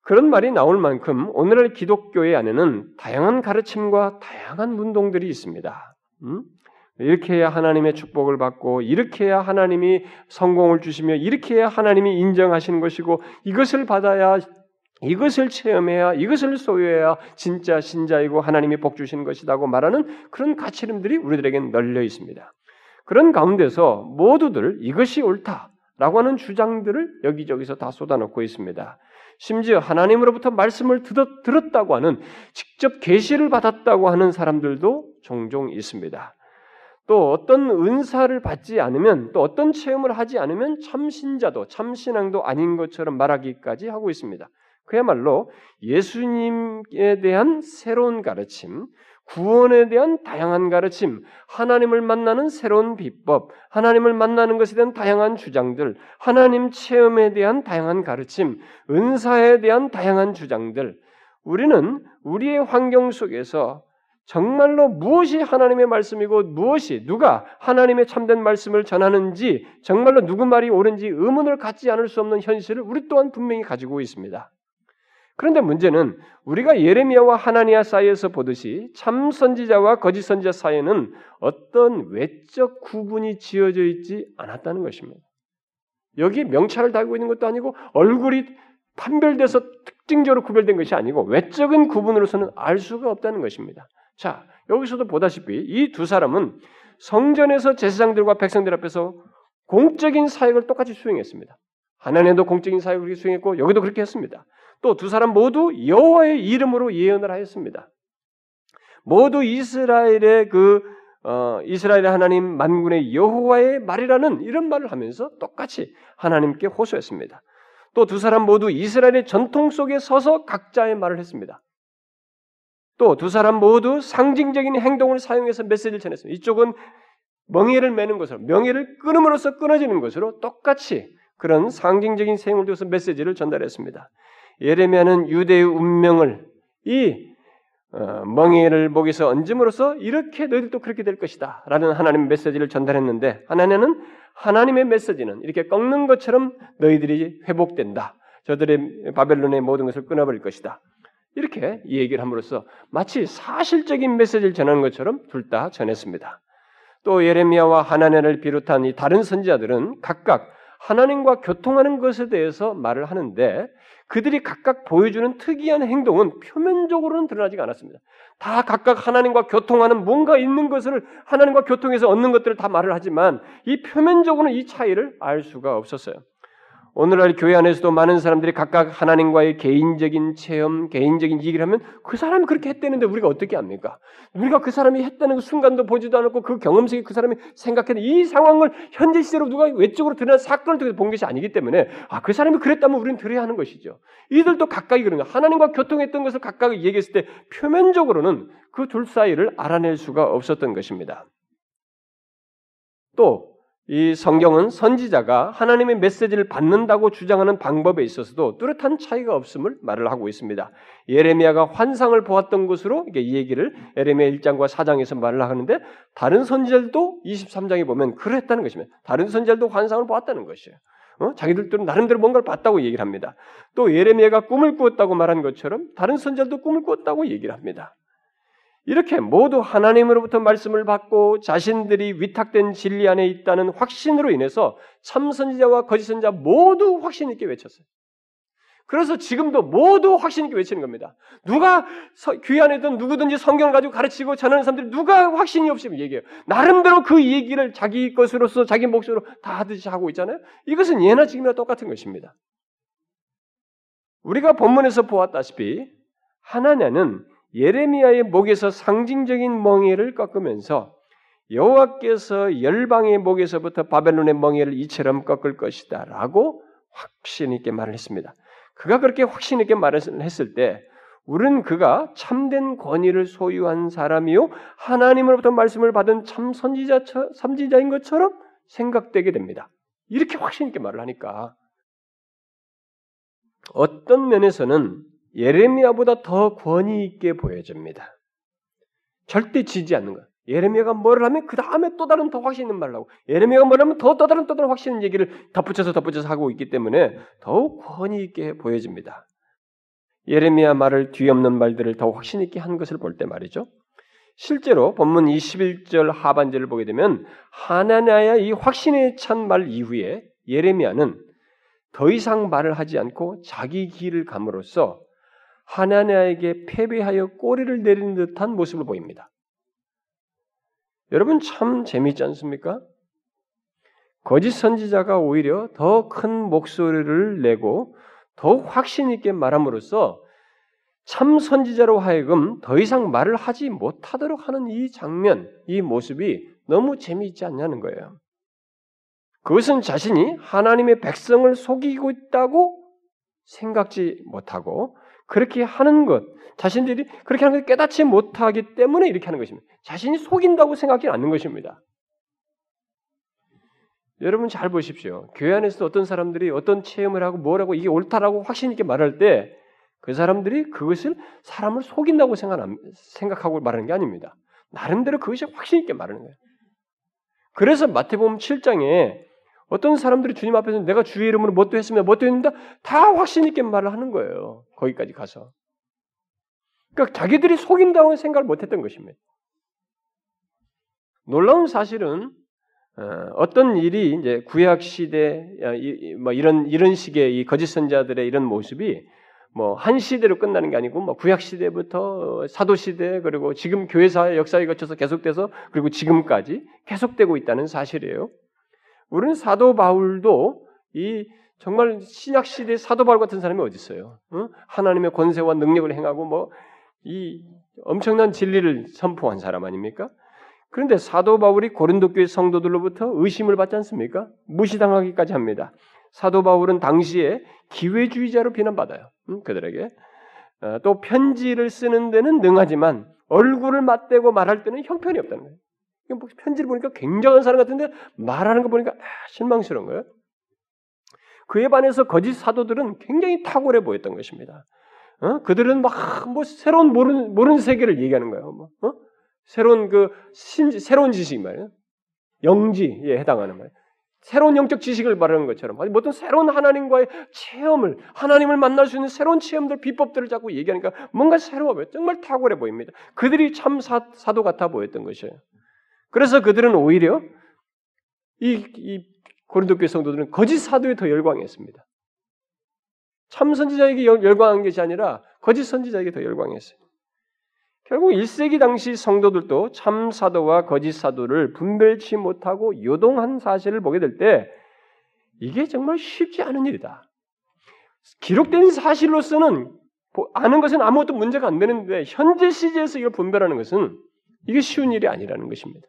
그런 말이 나올 만큼 오늘날 기독교의 안에는 다양한 가르침과 다양한 운동들이 있습니다. 음? 이렇게 해야 하나님의 축복을 받고 이렇게 해야 하나님이 성공을 주시며 이렇게 해야 하나님이 인정하시는 것이고 이것을 받아야 이것을 체험해야 이것을 소유해야 진짜 신자이고 하나님이 복 주시는 것이라고 말하는 그런 가치름들이 우리들에게 널려 있습니다. 그런 가운데서 모두들 이것이 옳다라고 하는 주장들을 여기저기서 다 쏟아놓고 있습니다. 심지어 하나님으로부터 말씀을 들었다고 하는 직접 계시를 받았다고 하는 사람들도 종종 있습니다. 또 어떤 은사를 받지 않으면 또 어떤 체험을 하지 않으면 참신자도 참신앙도 아닌 것처럼 말하기까지 하고 있습니다. 그야말로 예수님에 대한 새로운 가르침, 구원에 대한 다양한 가르침, 하나님을 만나는 새로운 비법, 하나님을 만나는 것에 대한 다양한 주장들, 하나님 체험에 대한 다양한 가르침, 은사에 대한 다양한 주장들, 우리는 우리의 환경 속에서 정말로 무엇이 하나님의 말씀이고 무엇이 누가 하나님의 참된 말씀을 전하는지 정말로 누구 말이 옳은지 의문을 갖지 않을 수 없는 현실을 우리 또한 분명히 가지고 있습니다. 그런데 문제는 우리가 예레미야와 하나니아 사이에서 보듯이 참 선지자와 거짓 선지자 사이에는 어떤 외적 구분이 지어져 있지 않았다는 것입니다. 여기 명찰을 달고 있는 것도 아니고 얼굴이 판별돼서 특징적으로 구별된 것이 아니고 외적인 구분으로서는 알 수가 없다는 것입니다. 자, 여기서도 보다시피 이 두 사람은 성전에서 제사장들과 백성들 앞에서 공적인 사역을 똑같이 수행했습니다. 하나님도 공적인 사역을 수행했고 여기도 그렇게 했습니다. 또 두 사람 모두 여호와의 이름으로 예언을 하였습니다. 모두 이스라엘의 그 어, 이스라엘의 하나님 만군의 여호와의 말이라는 이런 말을 하면서 똑같이 하나님께 호소했습니다. 또 두 사람 모두 이스라엘의 전통 속에 서서 각자의 말을 했습니다. 또 두 사람 모두 상징적인 행동을 사용해서 메시지를 전했습니다. 이쪽은 멍해를 매는 것으로 명예를 끊음으로써 끊어지는 것으로 똑같이 그런 상징적인 사용을 두어서 메시지를 전달했습니다. 예레미야는 유대의 운명을 이 어, 멍에를 목에서 얹음으로써 이렇게 너희들도 그렇게 될 것이다 라는 하나님의 메시지를 전달했는데 하나님은 하나님의 메시지는 이렇게 꺾는 것처럼 너희들이 회복된다. 저들의 바벨론의 모든 것을 끊어버릴 것이다. 이렇게 이 얘기를 함으로써 마치 사실적인 메시지를 전하는 것처럼 둘 다 전했습니다. 또 예레미야와 하나네를 비롯한 이 다른 선지자들은 각각 하나님과 교통하는 것에 대해서 말을 하는데 그들이 각각 보여주는 특이한 행동은 표면적으로는 드러나지가 않았습니다. 다 각각 하나님과 교통하는 뭔가 있는 것을 하나님과 교통해서 얻는 것들을 다 말을 하지만 이 표면적으로는 이 차이를 알 수가 없었어요. 오늘날 교회 안에서도 많은 사람들이 각각 하나님과의 개인적인 체험, 개인적인 얘기를 하면 그 사람이 그렇게 했다는데 우리가 어떻게 합니까? 우리가 그 사람이 했다는 그 순간도 보지도 않았고 그 경험 속에 그 사람이 생각했는 이 상황을 현재 시대로 누가 외적으로 드러난 사건을 통해서 본 것이 아니기 때문에 아, 그 사람이 그랬다면 우리는 들어야 하는 것이죠. 이들도 각각이 그런 거 하나님과 교통했던 것을 각각 얘기했을 때 표면적으로는 그 둘 사이를 알아낼 수가 없었던 것입니다. 또 이 성경은 선지자가 하나님의 메시지를 받는다고 주장하는 방법에 있어서도 뚜렷한 차이가 없음을 말을 하고 있습니다. 예레미야가 환상을 보았던 것으로 이 얘기를 예레미야 1장과 4장에서 말을 하는데 다른 선지자들도 23장에 보면 그랬다는 것입니다. 다른 선지자들도 환상을 보았다는 것이에요. 어? 자기들도 나름대로 뭔가를 봤다고 얘기를 합니다. 또 예레미야가 꿈을 꾸었다고 말한 것처럼 다른 선지자도 꿈을 꾸었다고 얘기를 합니다. 이렇게 모두 하나님으로부터 말씀을 받고 자신들이 위탁된 진리 안에 있다는 확신으로 인해서 참 선지자와 거짓 선지자 모두 확신 있게 외쳤어요. 그래서 지금도 모두 확신 있게 외치는 겁니다. 누가 귀 안에 든 누구든지 성경을 가지고 가르치고 전하는 사람들이 누가 확신이 없으면 얘기해요. 나름대로 그 얘기를 자기 것으로서 자기 몫으로 다 하듯이 하고 있잖아요. 이것은 예나 지금이나 똑같은 것입니다. 우리가 본문에서 보았다시피 하나냐는 예레미야의 목에서 상징적인 멍에를 꺾으면서 여호와께서 열방의 목에서부터 바벨론의 멍에를 이처럼 꺾을 것이다라고 확신 있게 말을 했습니다. 그가 그렇게 확신 있게 말을 했을 때 우리는 그가 참된 권위를 소유한 사람이요 하나님으로부터 말씀을 받은 참 선지자 선지자인 것처럼 생각되게 됩니다. 이렇게 확신 있게 말을 하니까 어떤 면에서는 예레미야보다 더 권위 있게 보여집니다. 절대 지지 않는 거예요. 예레미야가 뭐를 하면 그 다음에 또 다른 더 확신 있는 말을 하고 예레미야가 뭐를 하면 더 또 다른 또 다른 확신 있는 얘기를 덧붙여서 덧붙여서 하고 있기 때문에 더욱 권위 있게 보여집니다. 예레미야 말을 뒤엎는 말들을 더 확신 있게 한 것을 볼 때 말이죠. 실제로 본문 21절 하반절을 보게 되면 하나나야 이 확신에 찬 말 이후에 예레미야는 더 이상 말을 하지 않고 자기 길을 감으로써 하나냐에게 패배하여 꼬리를 내리는 듯한 모습을 보입니다. 여러분 참 재미있지 않습니까? 거짓 선지자가 오히려 더 큰 목소리를 내고 더욱 확신 있게 말함으로써 참 선지자로 하여금 더 이상 말을 하지 못하도록 하는 이 장면, 이 모습이 너무 재미있지 않냐는 거예요. 그것은 자신이 하나님의 백성을 속이고 있다고 생각지 못하고 그렇게 하는 것, 자신들이 그렇게 하는 걸 깨닫지 못하기 때문에 이렇게 하는 것입니다. 자신이 속인다고 생각하지 않는 것입니다. 여러분 잘 보십시오. 교회 안에서 어떤 사람들이 어떤 체험을 하고 뭐라고 이게 옳다라고 확신 있게 말할 때 그 사람들이 그것을 사람을 속인다고 생각하고 말하는 게 아닙니다. 나름대로 그것이 확신 있게 말하는 거예요. 그래서 마태복음 7장에 어떤 사람들이 주님 앞에서 내가 주의 이름으로 뭣도 했습니다. 뭣도 했는다. 다 확신 있게 말을 하는 거예요. 거기까지 가서. 그러니까 자기들이 속인다고 생각을 못했던 것입니다. 놀라운 사실은 어, 어떤 일이 이제 구약 시대 뭐 이런 이런 식의 이 거짓 선자들의 이런 모습이 뭐 한 시대로 끝나는 게 아니고 뭐 구약 시대부터 사도 시대 그리고 지금 교회사의 역사에 거쳐서 계속돼서 그리고 지금까지 계속되고 있다는 사실이에요. 우리는 사도 바울도 이 정말 신약 시대 사도 바울 같은 사람이 어디 있어요? 어? 하나님의 권세와 능력을 행하고 뭐 이 엄청난 진리를 선포한 사람 아닙니까? 그런데 사도 바울이 고린도 교회 성도들로부터 의심을 받지 않습니까? 무시당하기까지 합니다. 사도 바울은 당시에 기회주의자로 비난받아요. 음, 그들에게 어, 또 편지를 쓰는 데는 능하지만 얼굴을 맞대고 말할 때는 형편이 없다는 거예요. 뭐 편지를 보니까 굉장한 사람 같은데 말하는 거 보니까 아, 실망스러운 거예요. 그에 반해서 거짓 사도들은 굉장히 탁월해 보였던 것입니다. 어? 그들은 막 뭐 새로운 모르는 모르는 세계를 얘기하는 거예요. 뭐, 어? 새로운 그 신, 새로운 지식 말이에요. 영지에 해당하는 말이에요. 새로운 영적 지식을 말하는 것처럼 어떤 새로운 하나님과의 체험을 하나님을 만날 수 있는 새로운 체험들 비법들을 자꾸 얘기하니까 뭔가 새로워 보여 정말 탁월해 보입니다. 그들이 참 사, 사도 같아 보였던 것이에요. 그래서 그들은 오히려 이, 이 고린도 교회 성도들은 거짓 사도에 더 열광했습니다. 참 선지자에게 열광한 것이 아니라 거짓 선지자에게 더 열광했어요. 결국 1세기 당시 성도들도 참 사도와 거짓 사도를 분별치 못하고 요동한 사실을 보게 될 때 이게 정말 쉽지 않은 일이다. 기록된 사실로서는 아는 것은 아무것도 문제가 안 되는데 현재 시제에서 이걸 분별하는 것은 이게 쉬운 일이 아니라는 것입니다.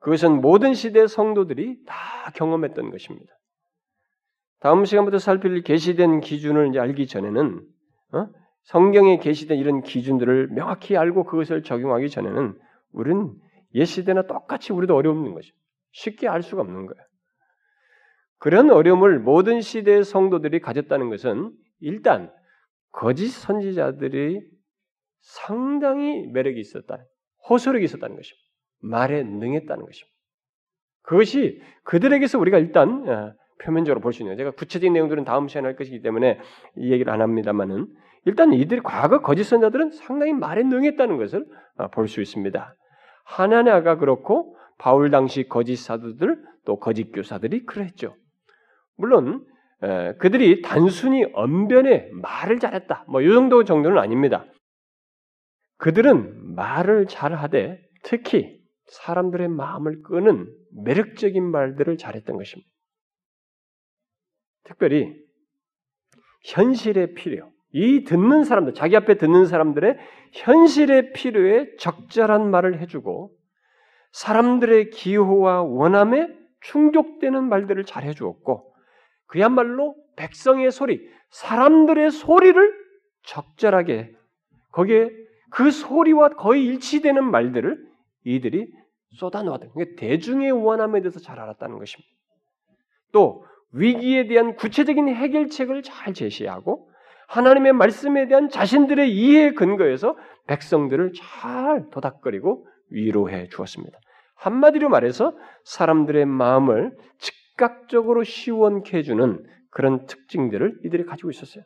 그것은 모든 시대 성도들이 다 경험했던 것입니다. 다음 시간부터 살필 계시된 기준을 이제 알기 전에는 어? 성경에 계시된 이런 기준들을 명확히 알고 그것을 적용하기 전에는 우리는 옛 시대나 똑같이 우리도 어려움인 거죠. 쉽게 알 수가 없는 거예요. 그런 어려움을 모든 시대의 성도들이 가졌다는 것은 일단 거짓 선지자들이 상당히 매력이 있었다, 호소력이 있었다는 것입니다. 말에 능했다는 것입니다. 그것이 그들에게서 우리가 일단 어, 표면적으로 볼 수 있는 제가 구체적인 내용들은 다음 시간에 할 것이기 때문에 이 얘기를 안 합니다만은 일단 이들이 과거 거짓 선자들은 상당히 말에 능했다는 것을 어, 볼수 있습니다. 하나냐가 그렇고 바울 당시 거짓 사도들 또 거짓 교사들이 그랬죠. 물론 그들이 단순히 언변에 말을 잘했다. 뭐 이 정도 정도는 아닙니다. 그들은 말을 잘하되 특히 사람들의 마음을 끄는 매력적인 말들을 잘했던 것입니다. 특별히 현실의 필요, 이 듣는 사람들, 자기 앞에 듣는 사람들의 현실의 필요에 적절한 말을 해주고 사람들의 기호와 원함에 충족되는 말들을 잘 해주었고 그야말로 백성의 소리, 사람들의 소리를 적절하게 거기에 그 소리와 거의 일치되는 말들을 이들이 쏟아놓았다. 그러니까 대중의 원함에 대해서 잘 알았다는 것입니다. 또 위기에 대한 구체적인 해결책을 잘 제시하고 하나님의 말씀에 대한 자신들의 이해에 근거해서 백성들을 잘 도닥거리고 위로해 주었습니다. 한마디로 말해서 사람들의 마음을 즉각적으로 시원케 해주는 그런 특징들을 이들이 가지고 있었어요.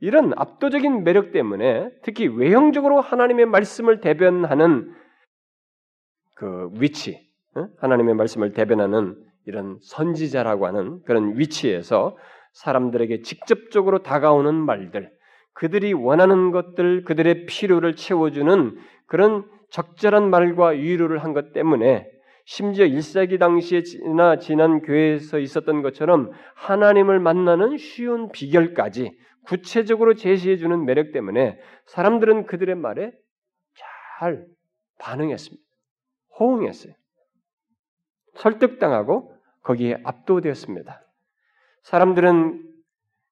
이런 압도적인 매력 때문에 특히 외형적으로 하나님의 말씀을 대변하는 그 위치, 하나님의 말씀을 대변하는 이런 선지자라고 하는 그런 위치에서 사람들에게 직접적으로 다가오는 말들, 그들이 원하는 것들, 그들의 필요를 채워주는 그런 적절한 말과 위로를 한 것 때문에 심지어 1세기 당시에나 지난 교회에서 있었던 것처럼 하나님을 만나는 쉬운 비결까지 구체적으로 제시해주는 매력 때문에 사람들은 그들의 말에 잘 반응했습니다. 호응했어요. 설득당하고 거기에 압도되었습니다. 사람들은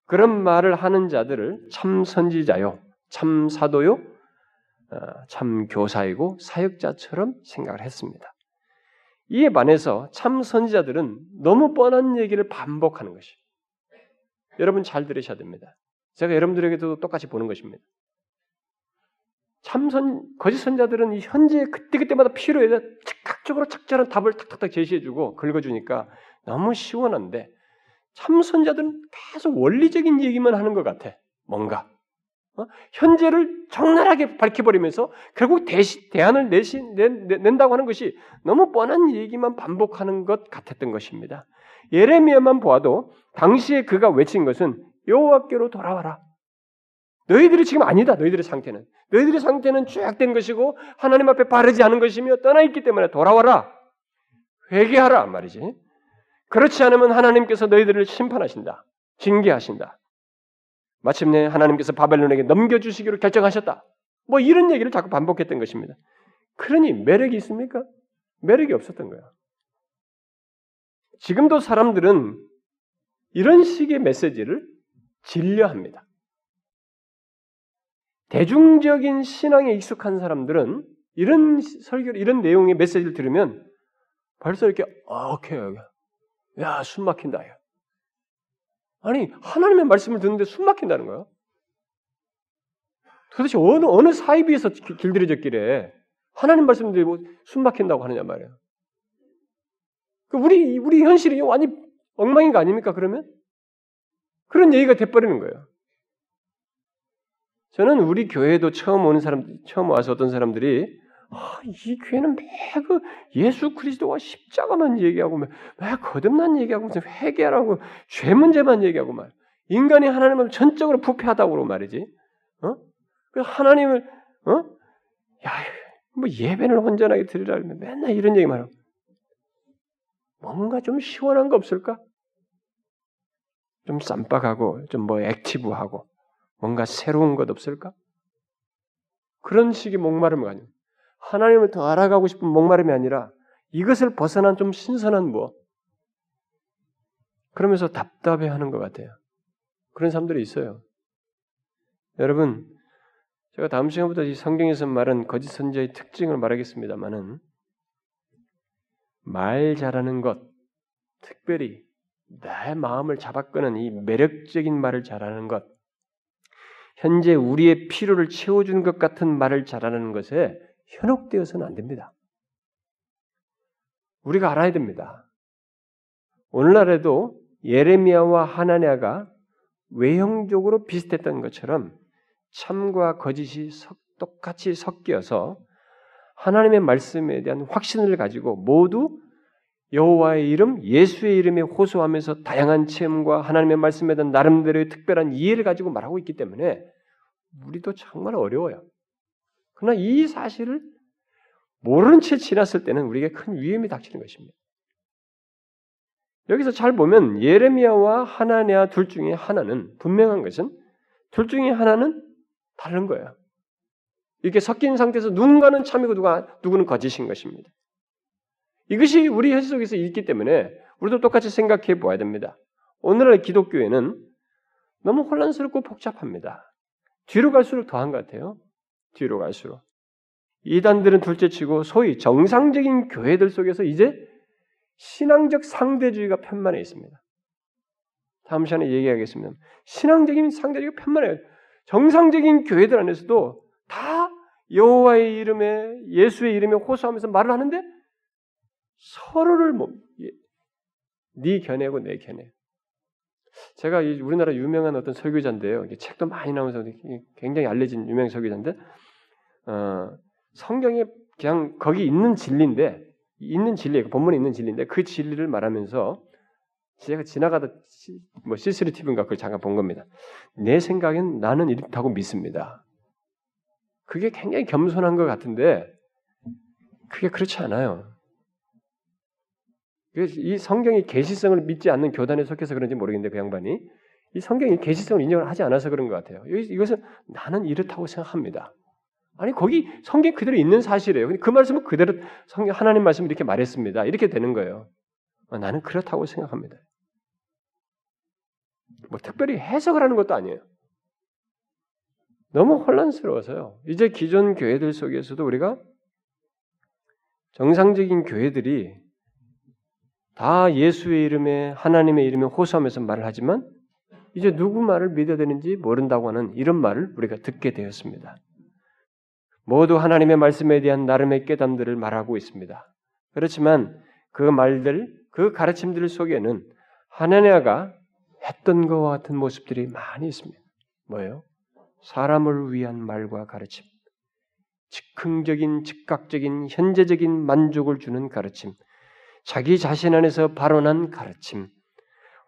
그런 말을 하는 자들을 참 선지자요, 참 사도요, 어, 참 교사이고 사역자처럼 생각을 했습니다. 이에 반해서 참 선지자들은 너무 뻔한 얘기를 반복하는 것이. 여러분 잘 들으셔야 됩니다. 제가 여러분들에게도 똑같이 보는 것입니다. 참선 거짓 선자들은 현재 그때 그때마다 필요에 즉각적으로 적절한 답을 탁탁탁 제시해주고 긁어주니까 너무 시원한데 참 선자들은 계속 원리적인 얘기만 하는 것 같아. 뭔가 어? 현재를 적나라하게 밝혀버리면서 결국 대시, 대안을 내시, 낸, 낸다고 하는 것이 너무 뻔한 얘기만 반복하는 것 같았던 것입니다. 예레미야만 보아도 당시에 그가 외친 것은 여호와께로 돌아와라. 너희들이 지금 아니다. 너희들의 상태는 너희들의 상태는 죄악된 것이고 하나님 앞에 바르지 않은 것이며 떠나 있기 때문에 돌아와라. 회개하라 말이지. 그렇지 않으면 하나님께서 너희들을 심판하신다. 징계하신다. 마침내 하나님께서 바벨론에게 넘겨주시기로 결정하셨다. 뭐 이런 얘기를 자꾸 반복했던 것입니다. 그러니 매력이 있습니까? 매력이 없었던 거야. 지금도 사람들은 이런 식의 메시지를 진려합니다. 대중적인 신앙에 익숙한 사람들은 이런 설교, 이런 내용의 메시지를 들으면 벌써 이렇게 아, 오케이, 야, 숨 막힌다. 야. 아니 하나님의 말씀을 듣는데 숨 막힌다는 거야. 도대체 어느 어느 사이비에서 길들여졌길래 하나님 말씀 들고 숨 막힌다고 하느냐 말이야. 그 우리 우리 현실이 완전 엉망인 거 아닙니까? 그러면 그런 얘기가 돼버리는 거예요. 저는 우리 교회도 처음 오는 사람, 처음 와서 어떤 사람들이 아, 이 교회는 매그 예수 그리스도와 십자가만 얘기하고 매 거듭난 얘기하고 무슨 회개라고 죄 문제만 얘기하고 말. 인간이 하나님을 전적으로 부패하다고 말이지. 어? 그 하나님을 어? 야, 뭐 예배를 온전하게 드리라 면 맨날 이런 얘기만 하고. 뭔가 좀 시원한 거 없을까? 좀 쌈박하고 좀 뭐 액티브하고 뭔가 새로운 것 없을까? 그런 식의 목마름을 가지고 하나님을 더 알아가고 싶은 목마름이 아니라 이것을 벗어난 좀 신선한 뭐 그러면서 답답해하는 것 같아요. 그런 사람들이 있어요. 여러분, 제가 다음 시간부터 이 성경에서 말한 거짓 선자의 특징을 말하겠습니다만은 말 잘하는 것, 특별히 내 마음을 잡아끄는 이 매력적인 말을 잘하는 것, 현재 우리의 필요를 채워준 것 같은 말을 잘하는 것에 현혹되어서는 안 됩니다. 우리가 알아야 됩니다. 오늘날에도 예레미야와 하나냐가 외형적으로 비슷했던 것처럼 참과 거짓이 똑같이 섞여서 하나님의 말씀에 대한 확신을 가지고 모두 여호와의 이름, 예수의 이름에 호소하면서 다양한 체험과 하나님의 말씀에 대한 나름대로의 특별한 이해를 가지고 말하고 있기 때문에 우리도 정말 어려워요. 그러나 이 사실을 모르는 채 지났을 때는 우리에게 큰 위험이 닥치는 것입니다. 여기서 잘 보면 예레미야와 하나냐 둘 중에 하나는 분명한 것은 둘 중에 하나는 다른 거예요. 이렇게 섞인 상태에서 누군가는 참이고 누가 누구는 거짓인 것입니다. 이것이 우리 현실 속에서 있기 때문에 우리도 똑같이 생각해 보아야 됩니다. 오늘날 기독교회는 너무 혼란스럽고 복잡합니다. 뒤로 갈수록 더한 것 같아요. 뒤로 갈수록. 이단들은 둘째치고 소위 정상적인 교회들 속에서 이제 신앙적 상대주의가 편만해 있습니다. 다음 시간에 얘기하겠습니다. 신앙적인 상대주의가 편만해요. 정상적인 교회들 안에서도 다 여호와의 이름에 예수의 이름에 호소하면서 말을 하는데 서로를 뭐, 네 견해고 내 견해. 제가 우리나라 유명한 어떤 설교자인데요. 책도 많이 나오면서 굉장히 알려진 유명 설교자인데 어, 성경에 그냥 거기 있는 진리인데 있는 진리, 그 본문에 있는 진리인데 그 진리를 말하면서 제가 지나가다 뭐 시스리 TV인가 그걸 잠깐 본 겁니다. 내 생각엔 나는 이렇다고 믿습니다. 그게 굉장히 겸손한 것 같은데 그게 그렇지 않아요. 이 성경이 계시성을 믿지 않는 교단에 속해서 그런지 모르겠는데 그 양반이 이 성경이 계시성을 인정을 하지 않아서 그런 것 같아요. 이것은 나는 이렇다고 생각합니다. 아니 거기 성경 그대로 있는 사실이에요. 그 말씀은 그대로 성경 하나님 말씀 이렇게 말했습니다. 이렇게 되는 거예요. 어, 나는 그렇다고 생각합니다. 뭐 특별히 해석을 하는 것도 아니에요. 너무 혼란스러워서요. 이제 기존 교회들 속에서도 우리가 정상적인 교회들이 다 예수의 이름에 하나님의 이름에 호소하면서 말을 하지만 이제 누구 말을 믿어야 되는지 모른다고 하는 이런 말을 우리가 듣게 되었습니다. 모두 하나님의 말씀에 대한 나름의 깨담들을 말하고 있습니다. 그렇지만 그 말들, 그 가르침들 속에는 하나냐가 했던 것과 같은 모습들이 많이 있습니다. 뭐예요? 사람을 위한 말과 가르침, 즉흥적인, 즉각적인, 현재적인 만족을 주는 가르침, 자기 자신 안에서 발언한 가르침,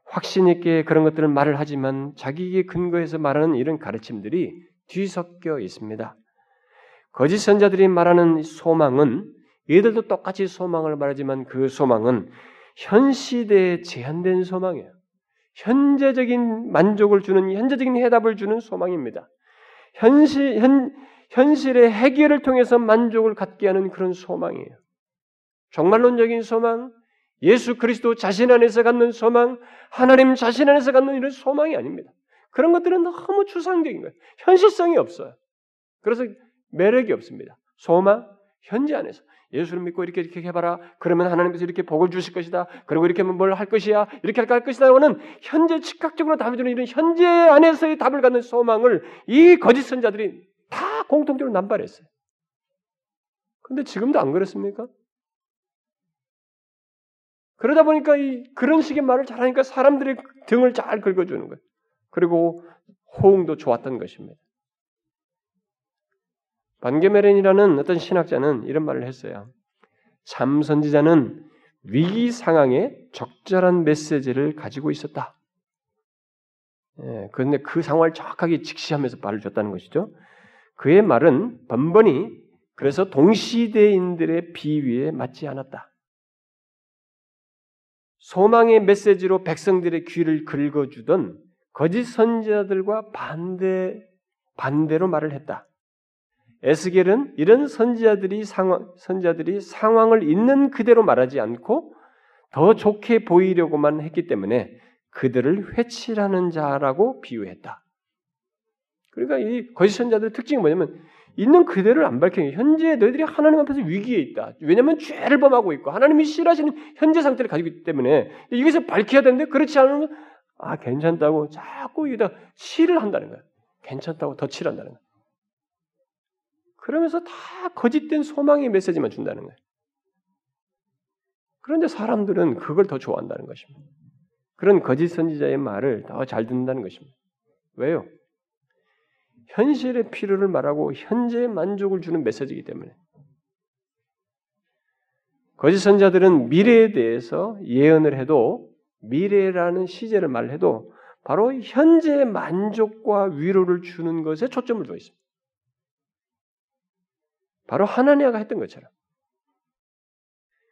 확신 있게 그런 것들을 말을 하지만 자기에게 근거해서 말하는 이런 가르침들이 뒤섞여 있습니다. 거짓 선자들이 말하는 소망은 얘들도 똑같이 소망을 말하지만 그 소망은 현 시대에 제한된 소망이에요. 현재적인 만족을 주는 현재적인 해답을 주는 소망입니다. 현실 현 현실의 해결을 통해서 만족을 갖게 하는 그런 소망이에요. 정말론적인 소망, 예수 그리스도 자신 안에서 갖는 소망, 하나님 자신 안에서 갖는 이런 소망이 아닙니다. 그런 것들은 너무 추상적인 거예요. 현실성이 없어요. 그래서 매력이 없습니다. 소망, 현재 안에서. 예수를 믿고 이렇게 이렇게 해봐라. 그러면 하나님께서 이렇게 복을 주실 것이다. 그리고 이렇게 하면 뭘 할 것이야. 이렇게 할 것이다고는 현재 즉각적으로 답을 주는 이런 현재 안에서의 답을 갖는 소망을 이 거짓 선자들이 다 공통적으로 남발했어요. 근데 지금도 안 그렇습니까? 그러다 보니까 이 그런 식의 말을 잘하니까 사람들의 등을 잘 긁어주는 거예요. 그리고 호응도 좋았던 것입니다. 반게메렌이라는 어떤 신학자는 이런 말을 했어요. 참 선지자는 위기 상황에 적절한 메시지를 가지고 있었다. 예, 그런데 그 상황을 정확하게 직시하면서 말을 줬다는 것이죠. 그의 말은 번번이 그래서 동시대인들의 비위에 맞지 않았다. 소망의 메시지로 백성들의 귀를 긁어주던 거짓 선지자들과 반대 반대로 말을 했다. 에스겔은 이런 선지자들이 상황 선지자들이 상황을 있는 그대로 말하지 않고 더 좋게 보이려고만 했기 때문에 그들을 회치라는 자라고 비유했다. 그러니까 이 거짓 선자들의 특징이 뭐냐면 있는 그대로를 안 밝혀요. 현재 너희들이 하나님 앞에서 위기에 있다. 왜냐하면 죄를 범하고 있고 하나님이 싫어하시는 현재 상태를 가지고 있기 때문에 이것을 밝혀야 되는데 그렇지 않으면 아 괜찮다고 자꾸 여기다 치를 한다는 거야. 괜찮다고 더 칠한다는 거야. 그러면서 다 거짓된 소망의 메시지만 준다는 거예요. 그런데 사람들은 그걸 더 좋아한다는 것입니다. 그런 거짓 선지자의 말을 더 잘 듣는다는 것입니다. 왜요? 현실의 필요를 말하고 현재의 만족을 주는 메시지이기 때문에. 거짓 선자들은 미래에 대해서 예언을 해도 미래라는 시제를 말해도 바로 현재의 만족과 위로를 주는 것에 초점을 두어 있습니다. 바로 하나니아가 했던 것처럼.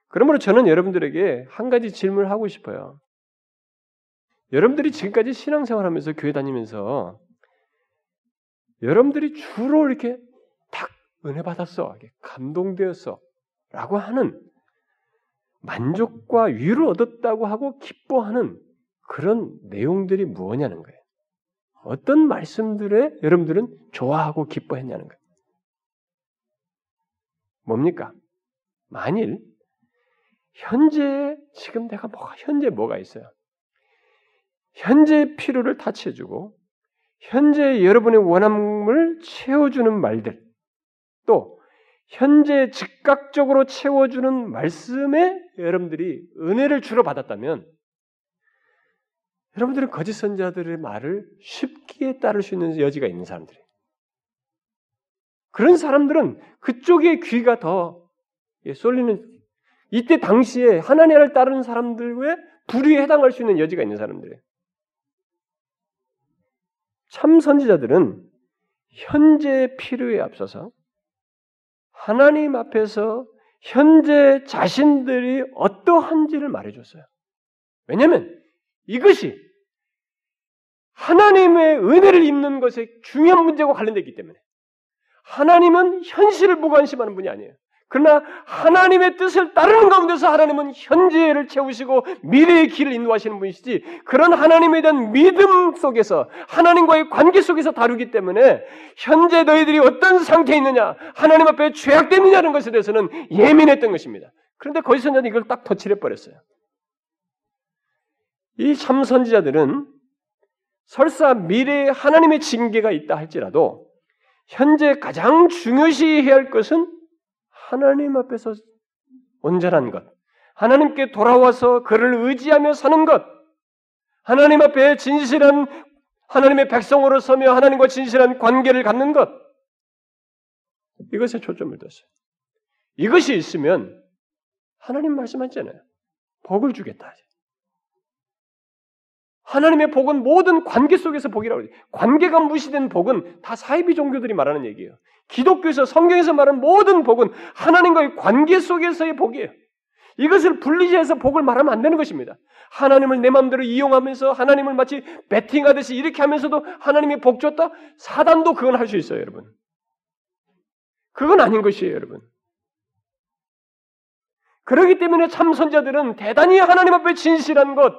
그러므로 저는 여러분들에게 한 가지 질문을 하고 싶어요. 여러분들이 지금까지 신앙생활하면서 교회 다니면서 여러분들이 주로 이렇게 탁 은혜 받았어, 감동되었어, 라고 하는 만족과 위를 얻었다고 하고 기뻐하는 그런 내용들이 무엇냐는 거예요. 어떤 말씀들에 여러분들은 좋아하고 기뻐했냐는 거예요. 뭡니까? 만일 현재 지금 내가 뭐가 현재 뭐가 있어요? 현재 필요를 다 채주고 현재 여러분의 원함을 채워주는 말들, 또 현재 즉각적으로 채워주는 말씀에 여러분들이 은혜를 주러 받았다면 여러분들은 거짓 선자들의 말을 쉽게 따를 수 있는 여지가 있는 사람들이에요. 그런 사람들은 그쪽에 귀가 더 쏠리는 이때 당시에 하나님을 따르는 사람들의 불의에 해당할 수 있는 여지가 있는 사람들이에요. 참 선지자들은 현재 필요에 앞서서 하나님 앞에서 현재 자신들이 어떠한지를 말해줬어요. 왜냐하면 이것이 하나님의 은혜를 입는 것에 중요한 문제와 관련되기 때문에 하나님은 현실을 무관심하는 분이 아니에요. 그러나 하나님의 뜻을 따르는 가운데서 하나님은 현재를 채우시고 미래의 길을 인도하시는 분이시지 그런 하나님에 대한 믿음 속에서 하나님과의 관계 속에서 다루기 때문에 현재 너희들이 어떤 상태에 있느냐 하나님 앞에 죄악되느냐는 것에 대해서는 예민했던 것입니다. 그런데 거짓 선자는 이걸 딱 터치해 버렸어요. 이 참선지자들은 설사 미래에 하나님의 징계가 있다 할지라도 현재 가장 중요시 해야 할 것은 하나님 앞에서 온전한 것, 하나님께 돌아와서 그를 의지하며 사는 것, 하나님 앞에 진실한 하나님의 백성으로 서며 하나님과 진실한 관계를 갖는 것, 이것에 초점을 뒀어요. 이것이 있으면 하나님 말씀하잖아요. 복을 주겠다. 하나님의 복은 모든 관계 속에서 복이라고 그래요. 관계가 무시된 복은 다 사이비 종교들이 말하는 얘기예요. 기독교에서 성경에서 말하는 모든 복은 하나님과의 관계 속에서의 복이에요. 이것을 분리해서 복을 말하면 안 되는 것입니다. 하나님을 내 마음대로 이용하면서 하나님을 마치 베팅하듯이 이렇게 하면서도 하나님이 복 줬다? 사단도 그건 할 수 있어요, 여러분. 그건 아닌 것이에요, 여러분. 그렇기 때문에 참선자들은 대단히 하나님 앞에 진실한 것,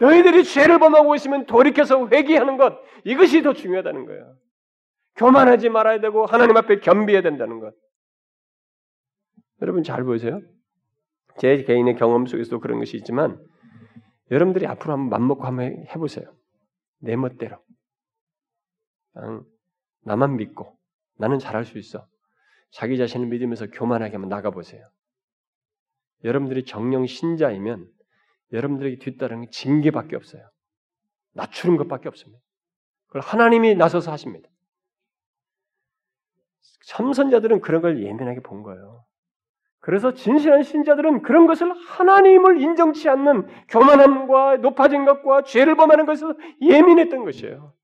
너희들이 죄를 범하고 있으면 돌이켜서 회개하는 것, 이것이 더 중요하다는 거예요. 교만하지 말아야 되고 하나님 앞에 겸비해야 된다는 것. 여러분 잘 보세요. 제 개인의 경험 속에서도 그런 것이 있지만 여러분들이 앞으로 한번 맘먹고 한번 해보세요. 내 멋대로. 나만 믿고 나는 잘할 수 있어. 자기 자신을 믿으면서 교만하게 한번 나가보세요. 여러분들이 정령 신자이면 여러분들에게 뒤따르는 징계밖에 없어요. 낮추는 것밖에 없습니다. 그걸 하나님이 나서서 하십니다. 참선자들은 그런 걸 예민하게 본 거예요. 그래서 진실한 신자들은 그런 것을 하나님을 인정치 않는 교만함과 높아진 것과 죄를 범하는 것을 예민했던 것이에요.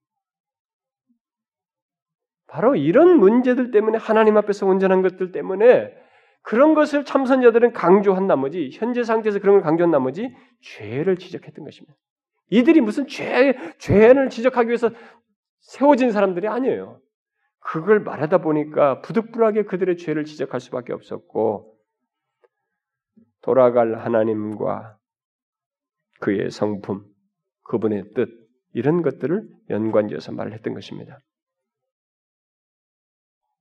바로 이런 문제들 때문에 하나님 앞에서 온전한 것들 때문에 그런 것을 참선자들은 강조한 나머지 현재 상태에서 그런 걸 강조한 나머지 죄를 지적했던 것입니다. 이들이 무슨 죄 죄를 지적하기 위해서 세워진 사람들이 아니에요. 그걸 말하다 보니까 부득불하게 그들의 죄를 지적할 수밖에 없었고 돌아갈 하나님과 그의 성품, 그분의 뜻 이런 것들을 연관지어서 말을 했던 것입니다.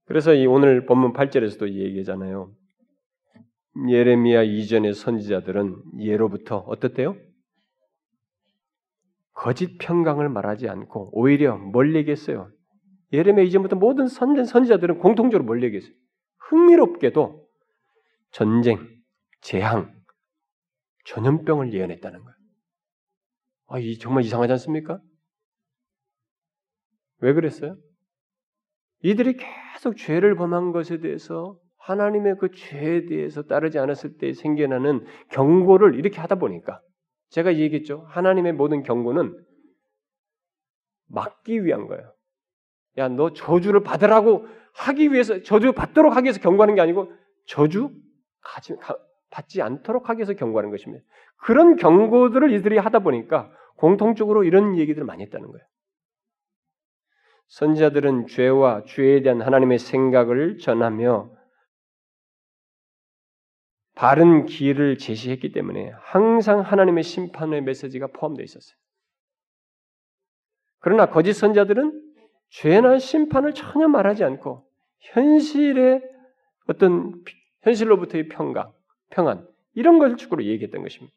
그래서 이 오늘 본문 8절에서도 얘기하잖아요. 예레미야 이전의 선지자들은 예로부터 어떻대요? 거짓 평강을 말하지 않고 오히려 뭘 얘기했어요? 예레미야 이전부터 모든 선전 선지자들은 공통적으로 뭘 얘기했어요? 흥미롭게도 전쟁, 재앙, 전염병을 예언했다는 거예요. 아, 이 정말 이상하지 않습니까? 왜 그랬어요? 이들이 계속 죄를 범한 것에 대해서 하나님의 그 죄에 대해서 따르지 않았을 때 생겨나는 경고를 이렇게 하다 보니까 제가 얘기했죠. 하나님의 모든 경고는 막기 위한 거예요. 야, 너 저주를 받으라고 하기 위해서 저주 받도록 하기 위해서 경고하는 게 아니고 저주 가지, 가, 받지 않도록 하기 위해서 경고하는 것입니다. 그런 경고들을 이들이 하다 보니까 공통적으로 이런 얘기들을 많이 했다는 거예요. 선지자들은 죄와 죄에 대한 하나님의 생각을 전하며 바른 길을 제시했기 때문에 항상 하나님의 심판의 메시지가 포함되어 있었어요. 그러나 거짓 선자들은 죄나 심판을 전혀 말하지 않고 현실의 어떤 현실로부터의 평강, 평안 이런 것을 축구로 얘기했던 것입니다.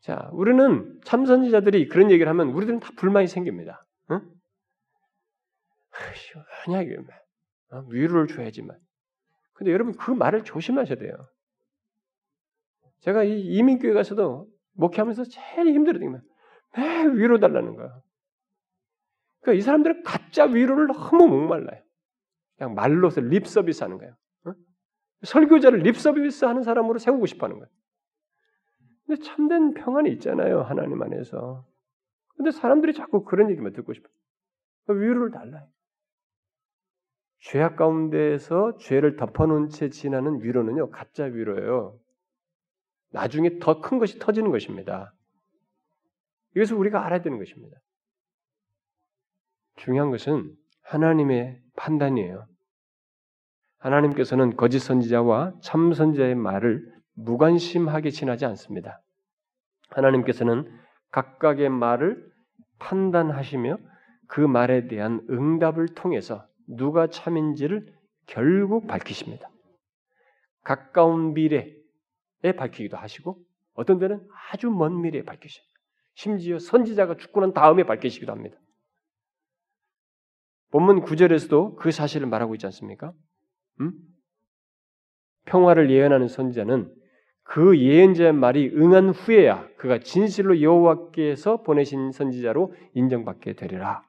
자, 우리는 참선지자들이 그런 얘기를 하면 우리들은 다 불만이 생깁니다. 응? 시원하게 어? 위로를 줘야지만. 근데 여러분 그 말을 조심하셔야 돼요. 제가 이 이민교회 가서도 목회하면서 제일 힘들었던 게 매 위로 달라는 거야. 그러니까 이 사람들은 가짜 위로를 너무 목말라요. 그냥 말로서 립 서비스 하는 거예요. 설교자를 립서비스 하는 사람으로 세우고 싶어 하는 거예요. 근데 참된 평안이 있잖아요. 하나님 안에서. 근데 사람들이 자꾸 그런 얘기만 듣고 싶어요. 위로를 달라요. 죄악 가운데에서 죄를 덮어놓은 채 지나는 위로는요, 가짜 위로예요. 나중에 더 큰 것이 터지는 것입니다. 이것을 우리가 알아야 되는 것입니다. 중요한 것은 하나님의 판단이에요. 하나님께서는 거짓 선지자와 참 선지자의 말을 무관심하게 지나지 않습니다. 하나님께서는 각각의 말을 판단하시며 그 말에 대한 응답을 통해서 누가 참인지를 결국 밝히십니다. 가까운 미래에 밝히기도 하시고 어떤 데는 아주 먼 미래에 밝히십니다. 심지어 선지자가 죽고 난 다음에 밝히시기도 합니다. 본문 9절에서도 그 사실을 말하고 있지 않습니까? 음? 평화를 예언하는 선지자는 그 예언자의 말이 응한 후에야 그가 진실로 여호와께서 보내신 선지자로 인정받게 되리라.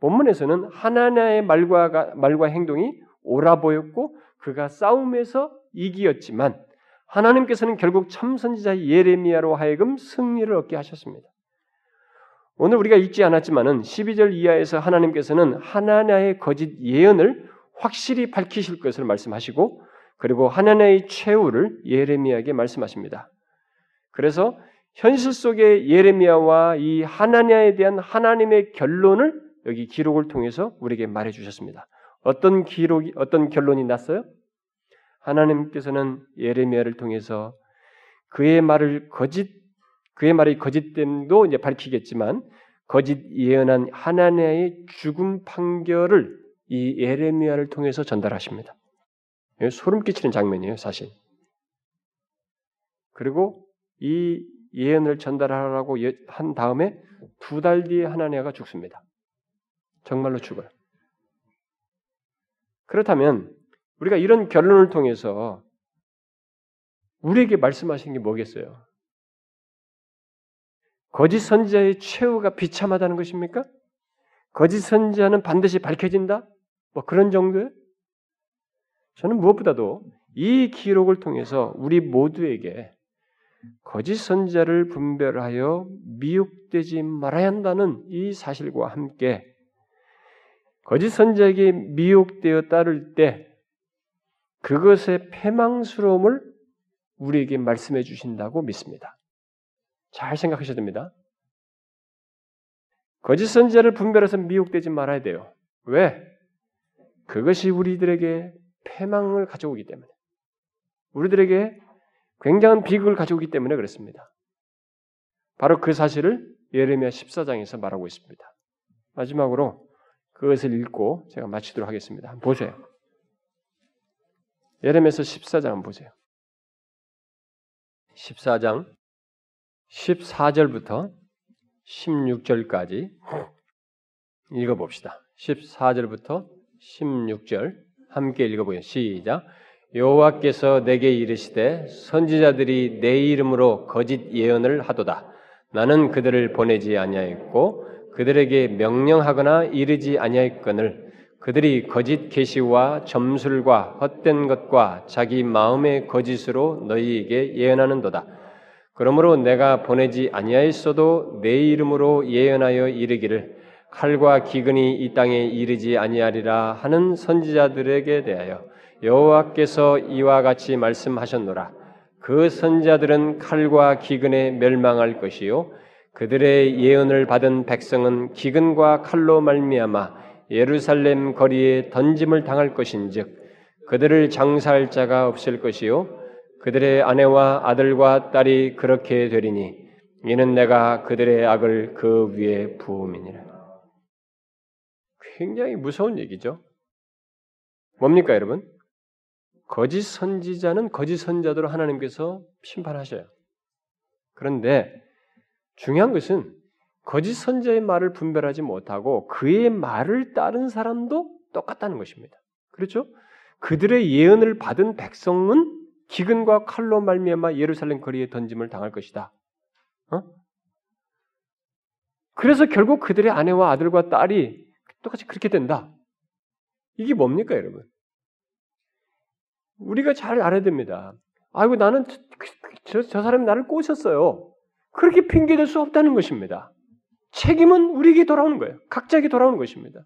본문에서는 하나님의 말과 말과 행동이 옳아 보였고 그가 싸움에서 이기었지만 하나님께서는 결국 참선지자 예레미야로 하여금 승리를 얻게 하셨습니다. 오늘 우리가 읽지 않았지만은 12절 이하에서 하나님께서는 하나냐의 거짓 예언을 확실히 밝히실 것을 말씀하시고 그리고 하나냐의 최후를 예레미야에게 말씀하십니다. 그래서 현실 속의 예레미야와 이 하나냐에 대한 하나님의 결론을 여기 기록을 통해서 우리에게 말해 주셨습니다. 어떤 기록이 어떤 결론이 났어요? 하나님께서는 예레미야를 통해서 그의 말을 거짓 그의 말이 거짓됨도 이제 밝히겠지만 거짓 예언한 하나님의 죽음 판결을 이 예레미야를 통해서 전달하십니다. 소름 끼치는 장면이에요, 사실. 그리고 이 예언을 전달하라고 예, 한 다음에 두 달 뒤에 하나니아가 죽습니다. 정말로 죽어요. 그렇다면 우리가 이런 결론을 통해서 우리에게 말씀하신 게 뭐겠어요? 거짓 선지자의 최후가 비참하다는 것입니까? 거짓 선지자는 반드시 밝혀진다? 뭐 그런 정도요? 저는 무엇보다도 이 기록을 통해서 우리 모두에게 거짓 선지자를 분별하여 미혹되지 말아야 한다는 이 사실과 함께 거짓 선지자에게 미혹되어 따를 때 그것의 패망스러움을 우리에게 말씀해 주신다고 믿습니다. 잘 생각하셔야 됩니다. 거짓 선지자를 분별해서 미혹되지 말아야 돼요. 왜? 그것이 우리들에게 패망을 가져오기 때문에. 우리들에게 굉장한 비극을 가져오기 때문에 그렇습니다. 바로 그 사실을 예레미야 14장에서 말하고 있습니다. 마지막으로 그것을 읽고 제가 마치도록 하겠습니다. 한번 보세요. 예레미야서 14장 한번 보세요. 14장 14절부터 16절까지 읽어봅시다. 14절부터 16절 함께 읽어보요. 시작. 여호와께서 내게 이르시되 선지자들이 내 이름으로 거짓 예언을 하도다. 나는 그들을 보내지 아니하였고 그들에게 명령하거나 이르지 아니하였거늘 그들이 거짓 계시와 점술과 헛된 것과 자기 마음의 거짓으로 너희에게 예언하는도다. 그러므로 내가 보내지 아니하였어도 내 이름으로 예언하여 이르기를 칼과 기근이 이 땅에 이르지 아니하리라 하는 선지자들에게 대하여 여호와께서 이와 같이 말씀하셨노라. 그 선자들은 칼과 기근에 멸망할 것이요 그들의 예언을 받은 백성은 기근과 칼로 말미암아 예루살렘 거리에 던짐을 당할 것인즉 그들을 장사할 자가 없을 것이요 그들의 아내와 아들과 딸이 그렇게 되리니 이는 내가 그들의 악을 그 위에 부음이니라. 굉장히 무서운 얘기죠. 뭡니까, 여러분? 거짓 선지자는 거짓 선자대로 하나님께서 심판하셔요. 그런데 중요한 것은 거짓 선자의 말을 분별하지 못하고 그의 말을 따른 사람도 똑같다는 것입니다. 그렇죠? 그들의 예언을 받은 백성은 기근과 칼로 말미암아 예루살렘 거리에 던짐을 당할 것이다. 어? 그래서 결국 그들의 아내와 아들과 딸이 똑같이 그렇게 된다. 이게 뭡니까, 여러분? 우리가 잘 알아야 됩니다. 아이고 나는 저, 저 사람이 나를 꼬셨어요. 그렇게 핑계댈 수 없다는 것입니다. 책임은 우리에게 돌아오는 거예요. 각자에게 돌아오는 것입니다.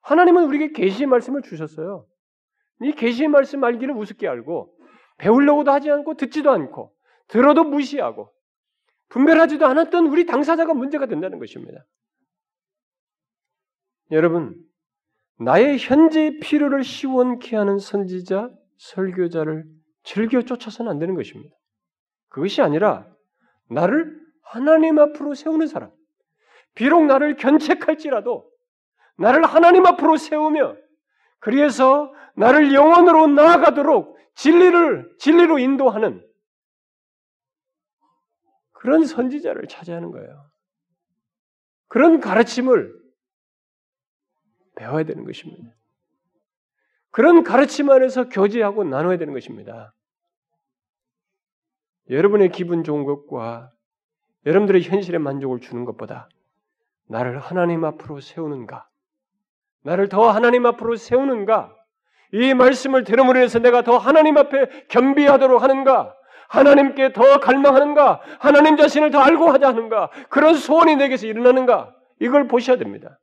하나님은 우리에게 계시의 말씀을 주셨어요. 이 계시의 말씀 알기를 우습게 알고 배우려고도 하지 않고 듣지도 않고 들어도 무시하고 분별하지도 않았던 우리 당사자가 문제가 된다는 것입니다. 여러분, 나의 현재 필요를 시원케 하는 선지자, 설교자를 즐겨 쫓아서는 안 되는 것입니다. 그것이 아니라 나를 하나님 앞으로 세우는 사람, 비록 나를 견책할지라도 나를 하나님 앞으로 세우며 그래서 나를 영원으로 나아가도록 진리를 진리로 인도하는 그런 선지자를 찾아하는 거예요. 그런 가르침을 배워야 되는 것입니다. 그런 가르침 안에서 교제하고 나눠야 되는 것입니다. 여러분의 기분 좋은 것과 여러분들의 현실의 만족을 주는 것보다 나를 하나님 앞으로 세우는가? 나를 더 하나님 앞으로 세우는가? 이 말씀을 들음으로 인해서 내가 더 하나님 앞에 겸비하도록 하는가? 하나님께 더 갈망하는가? 하나님 자신을 더 알고 하자 하는가? 그런 소원이 내게서 일어나는가? 이걸 보셔야 됩니다.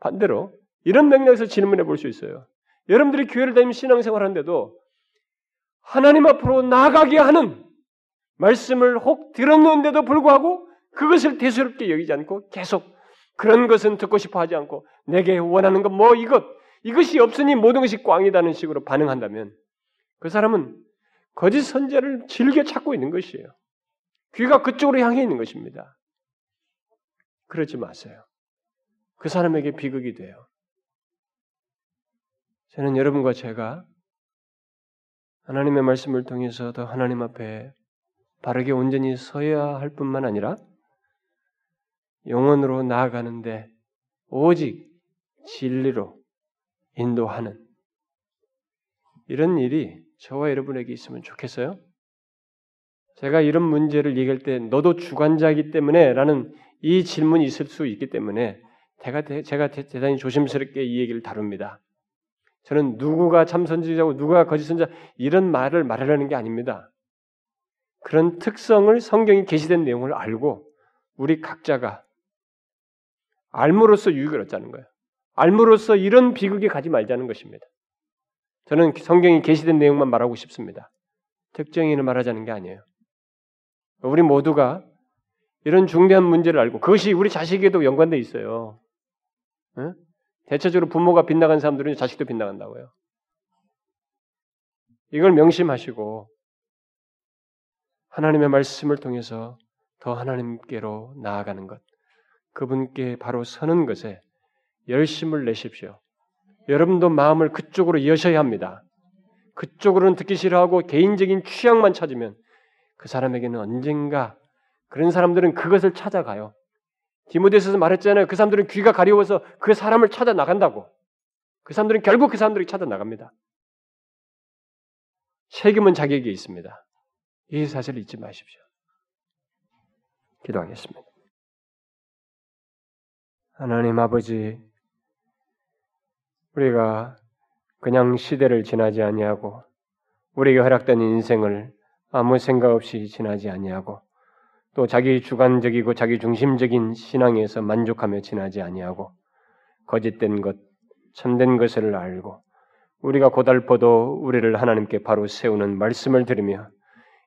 반대로 이런 맥락에서 질문해 볼 수 있어요. 여러분들이 교회를 다니면 신앙생활 하는데도 하나님 앞으로 나가게 하는 말씀을 혹 들었는데도 불구하고 그것을 대수롭게 여기지 않고 계속 그런 것은 듣고 싶어 하지 않고 내게 원하는 건뭐 이것 이것이 없으니 모든 것이 꽝이다는 식으로 반응한다면 그 사람은 거짓 선제를 즐겨 찾고 있는 것이에요. 귀가 그쪽으로 향해 있는 것입니다. 그러지 마세요. 그 사람에게 비극이 돼요. 저는 여러분과 제가 하나님의 말씀을 통해서 더 하나님 앞에 바르게 온전히 서야 할 뿐만 아니라 영원으로 나아가는데 오직 진리로 인도하는 이런 일이 저와 여러분에게 있으면 좋겠어요? 제가 이런 문제를 얘기할 때 너도 주관자이기 때문에 라는 이 질문이 있을 수 있기 때문에 제가, 제가 대단히 조심스럽게 이 얘기를 다룹니다. 저는 누구가 참선지자고 누가 거짓선자 이런 말을 말하려는 게 아닙니다. 그런 특성을 성경이 계시된 내용을 알고 우리 각자가 알므로써 유익을 얻자는 거예요. 알므로써 이런 비극에 가지 말자는 것입니다. 저는 성경이 계시된 내용만 말하고 싶습니다. 특정인을 말하자는 게 아니에요. 우리 모두가 이런 중대한 문제를 알고 그것이 우리 자식에도 연관돼 있어요. 응? 대체적으로 부모가 빗나간 사람들은 자식도 빗나간다고요. 이걸 명심하시고 하나님의 말씀을 통해서 더 하나님께로 나아가는 것, 그분께 바로 서는 것에 열심을 내십시오. 여러분도 마음을 그쪽으로 여셔야 합니다. 그쪽으로는 듣기 싫어하고 개인적인 취향만 찾으면 그 사람에게는 언젠가 그런 사람들은 그것을 찾아가요. 디모데서에서 말했잖아요. 그 사람들은 귀가 가려워서 그 사람을 찾아 나간다고. 그 사람들은 결국 그 사람들이 찾아 나갑니다. 책임은 자기에게 있습니다. 이 사실을 잊지 마십시오. 기도하겠습니다. 하나님 아버지, 우리가 그냥 시대를 지나지 아니하고 우리에게 허락된 인생을 아무 생각 없이 지나지 아니하고 또 자기 주관적이고 자기 중심적인 신앙에서 만족하며 지나지 아니하고 거짓된 것, 참된 것을 알고 우리가 고달퍼도 우리를 하나님께 바로 세우는 말씀을 들으며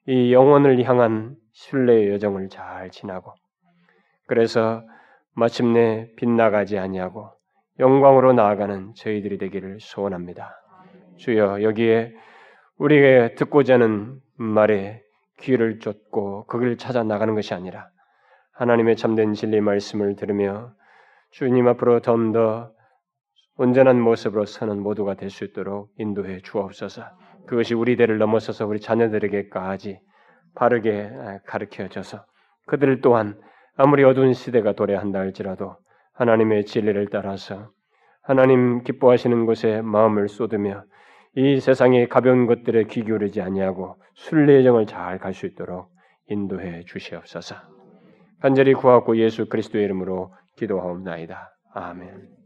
이 영혼을 향한 신뢰의 여정을 잘 지나고 그래서 마침내 빗나가지 아니하고 영광으로 나아가는 저희들이 되기를 소원합니다. 주여 여기에 우리가 듣고자 하는 말에 귀를 쫓고 거기를 찾아 나가는 것이 아니라 하나님의 참된 진리 말씀을 들으며 주님 앞으로 좀더 온전한 모습으로 서는 모두가 될 수 있도록 인도해 주옵소서. 그것이 우리 대를 넘어서서 우리 자녀들에게까지 바르게 가르쳐 줘서 그들 또한 아무리 어두운 시대가 도래한다 할지라도 하나님의 진리를 따라서 하나님 기뻐하시는 곳에 마음을 쏟으며 이 세상의 가벼운 것들에 귀 기울이지 아니하고 순례의 정을 잘 갈 수 있도록 인도해 주시옵소서. 간절히 구하고 예수 그리스도의 이름으로 기도하옵나이다. 아멘.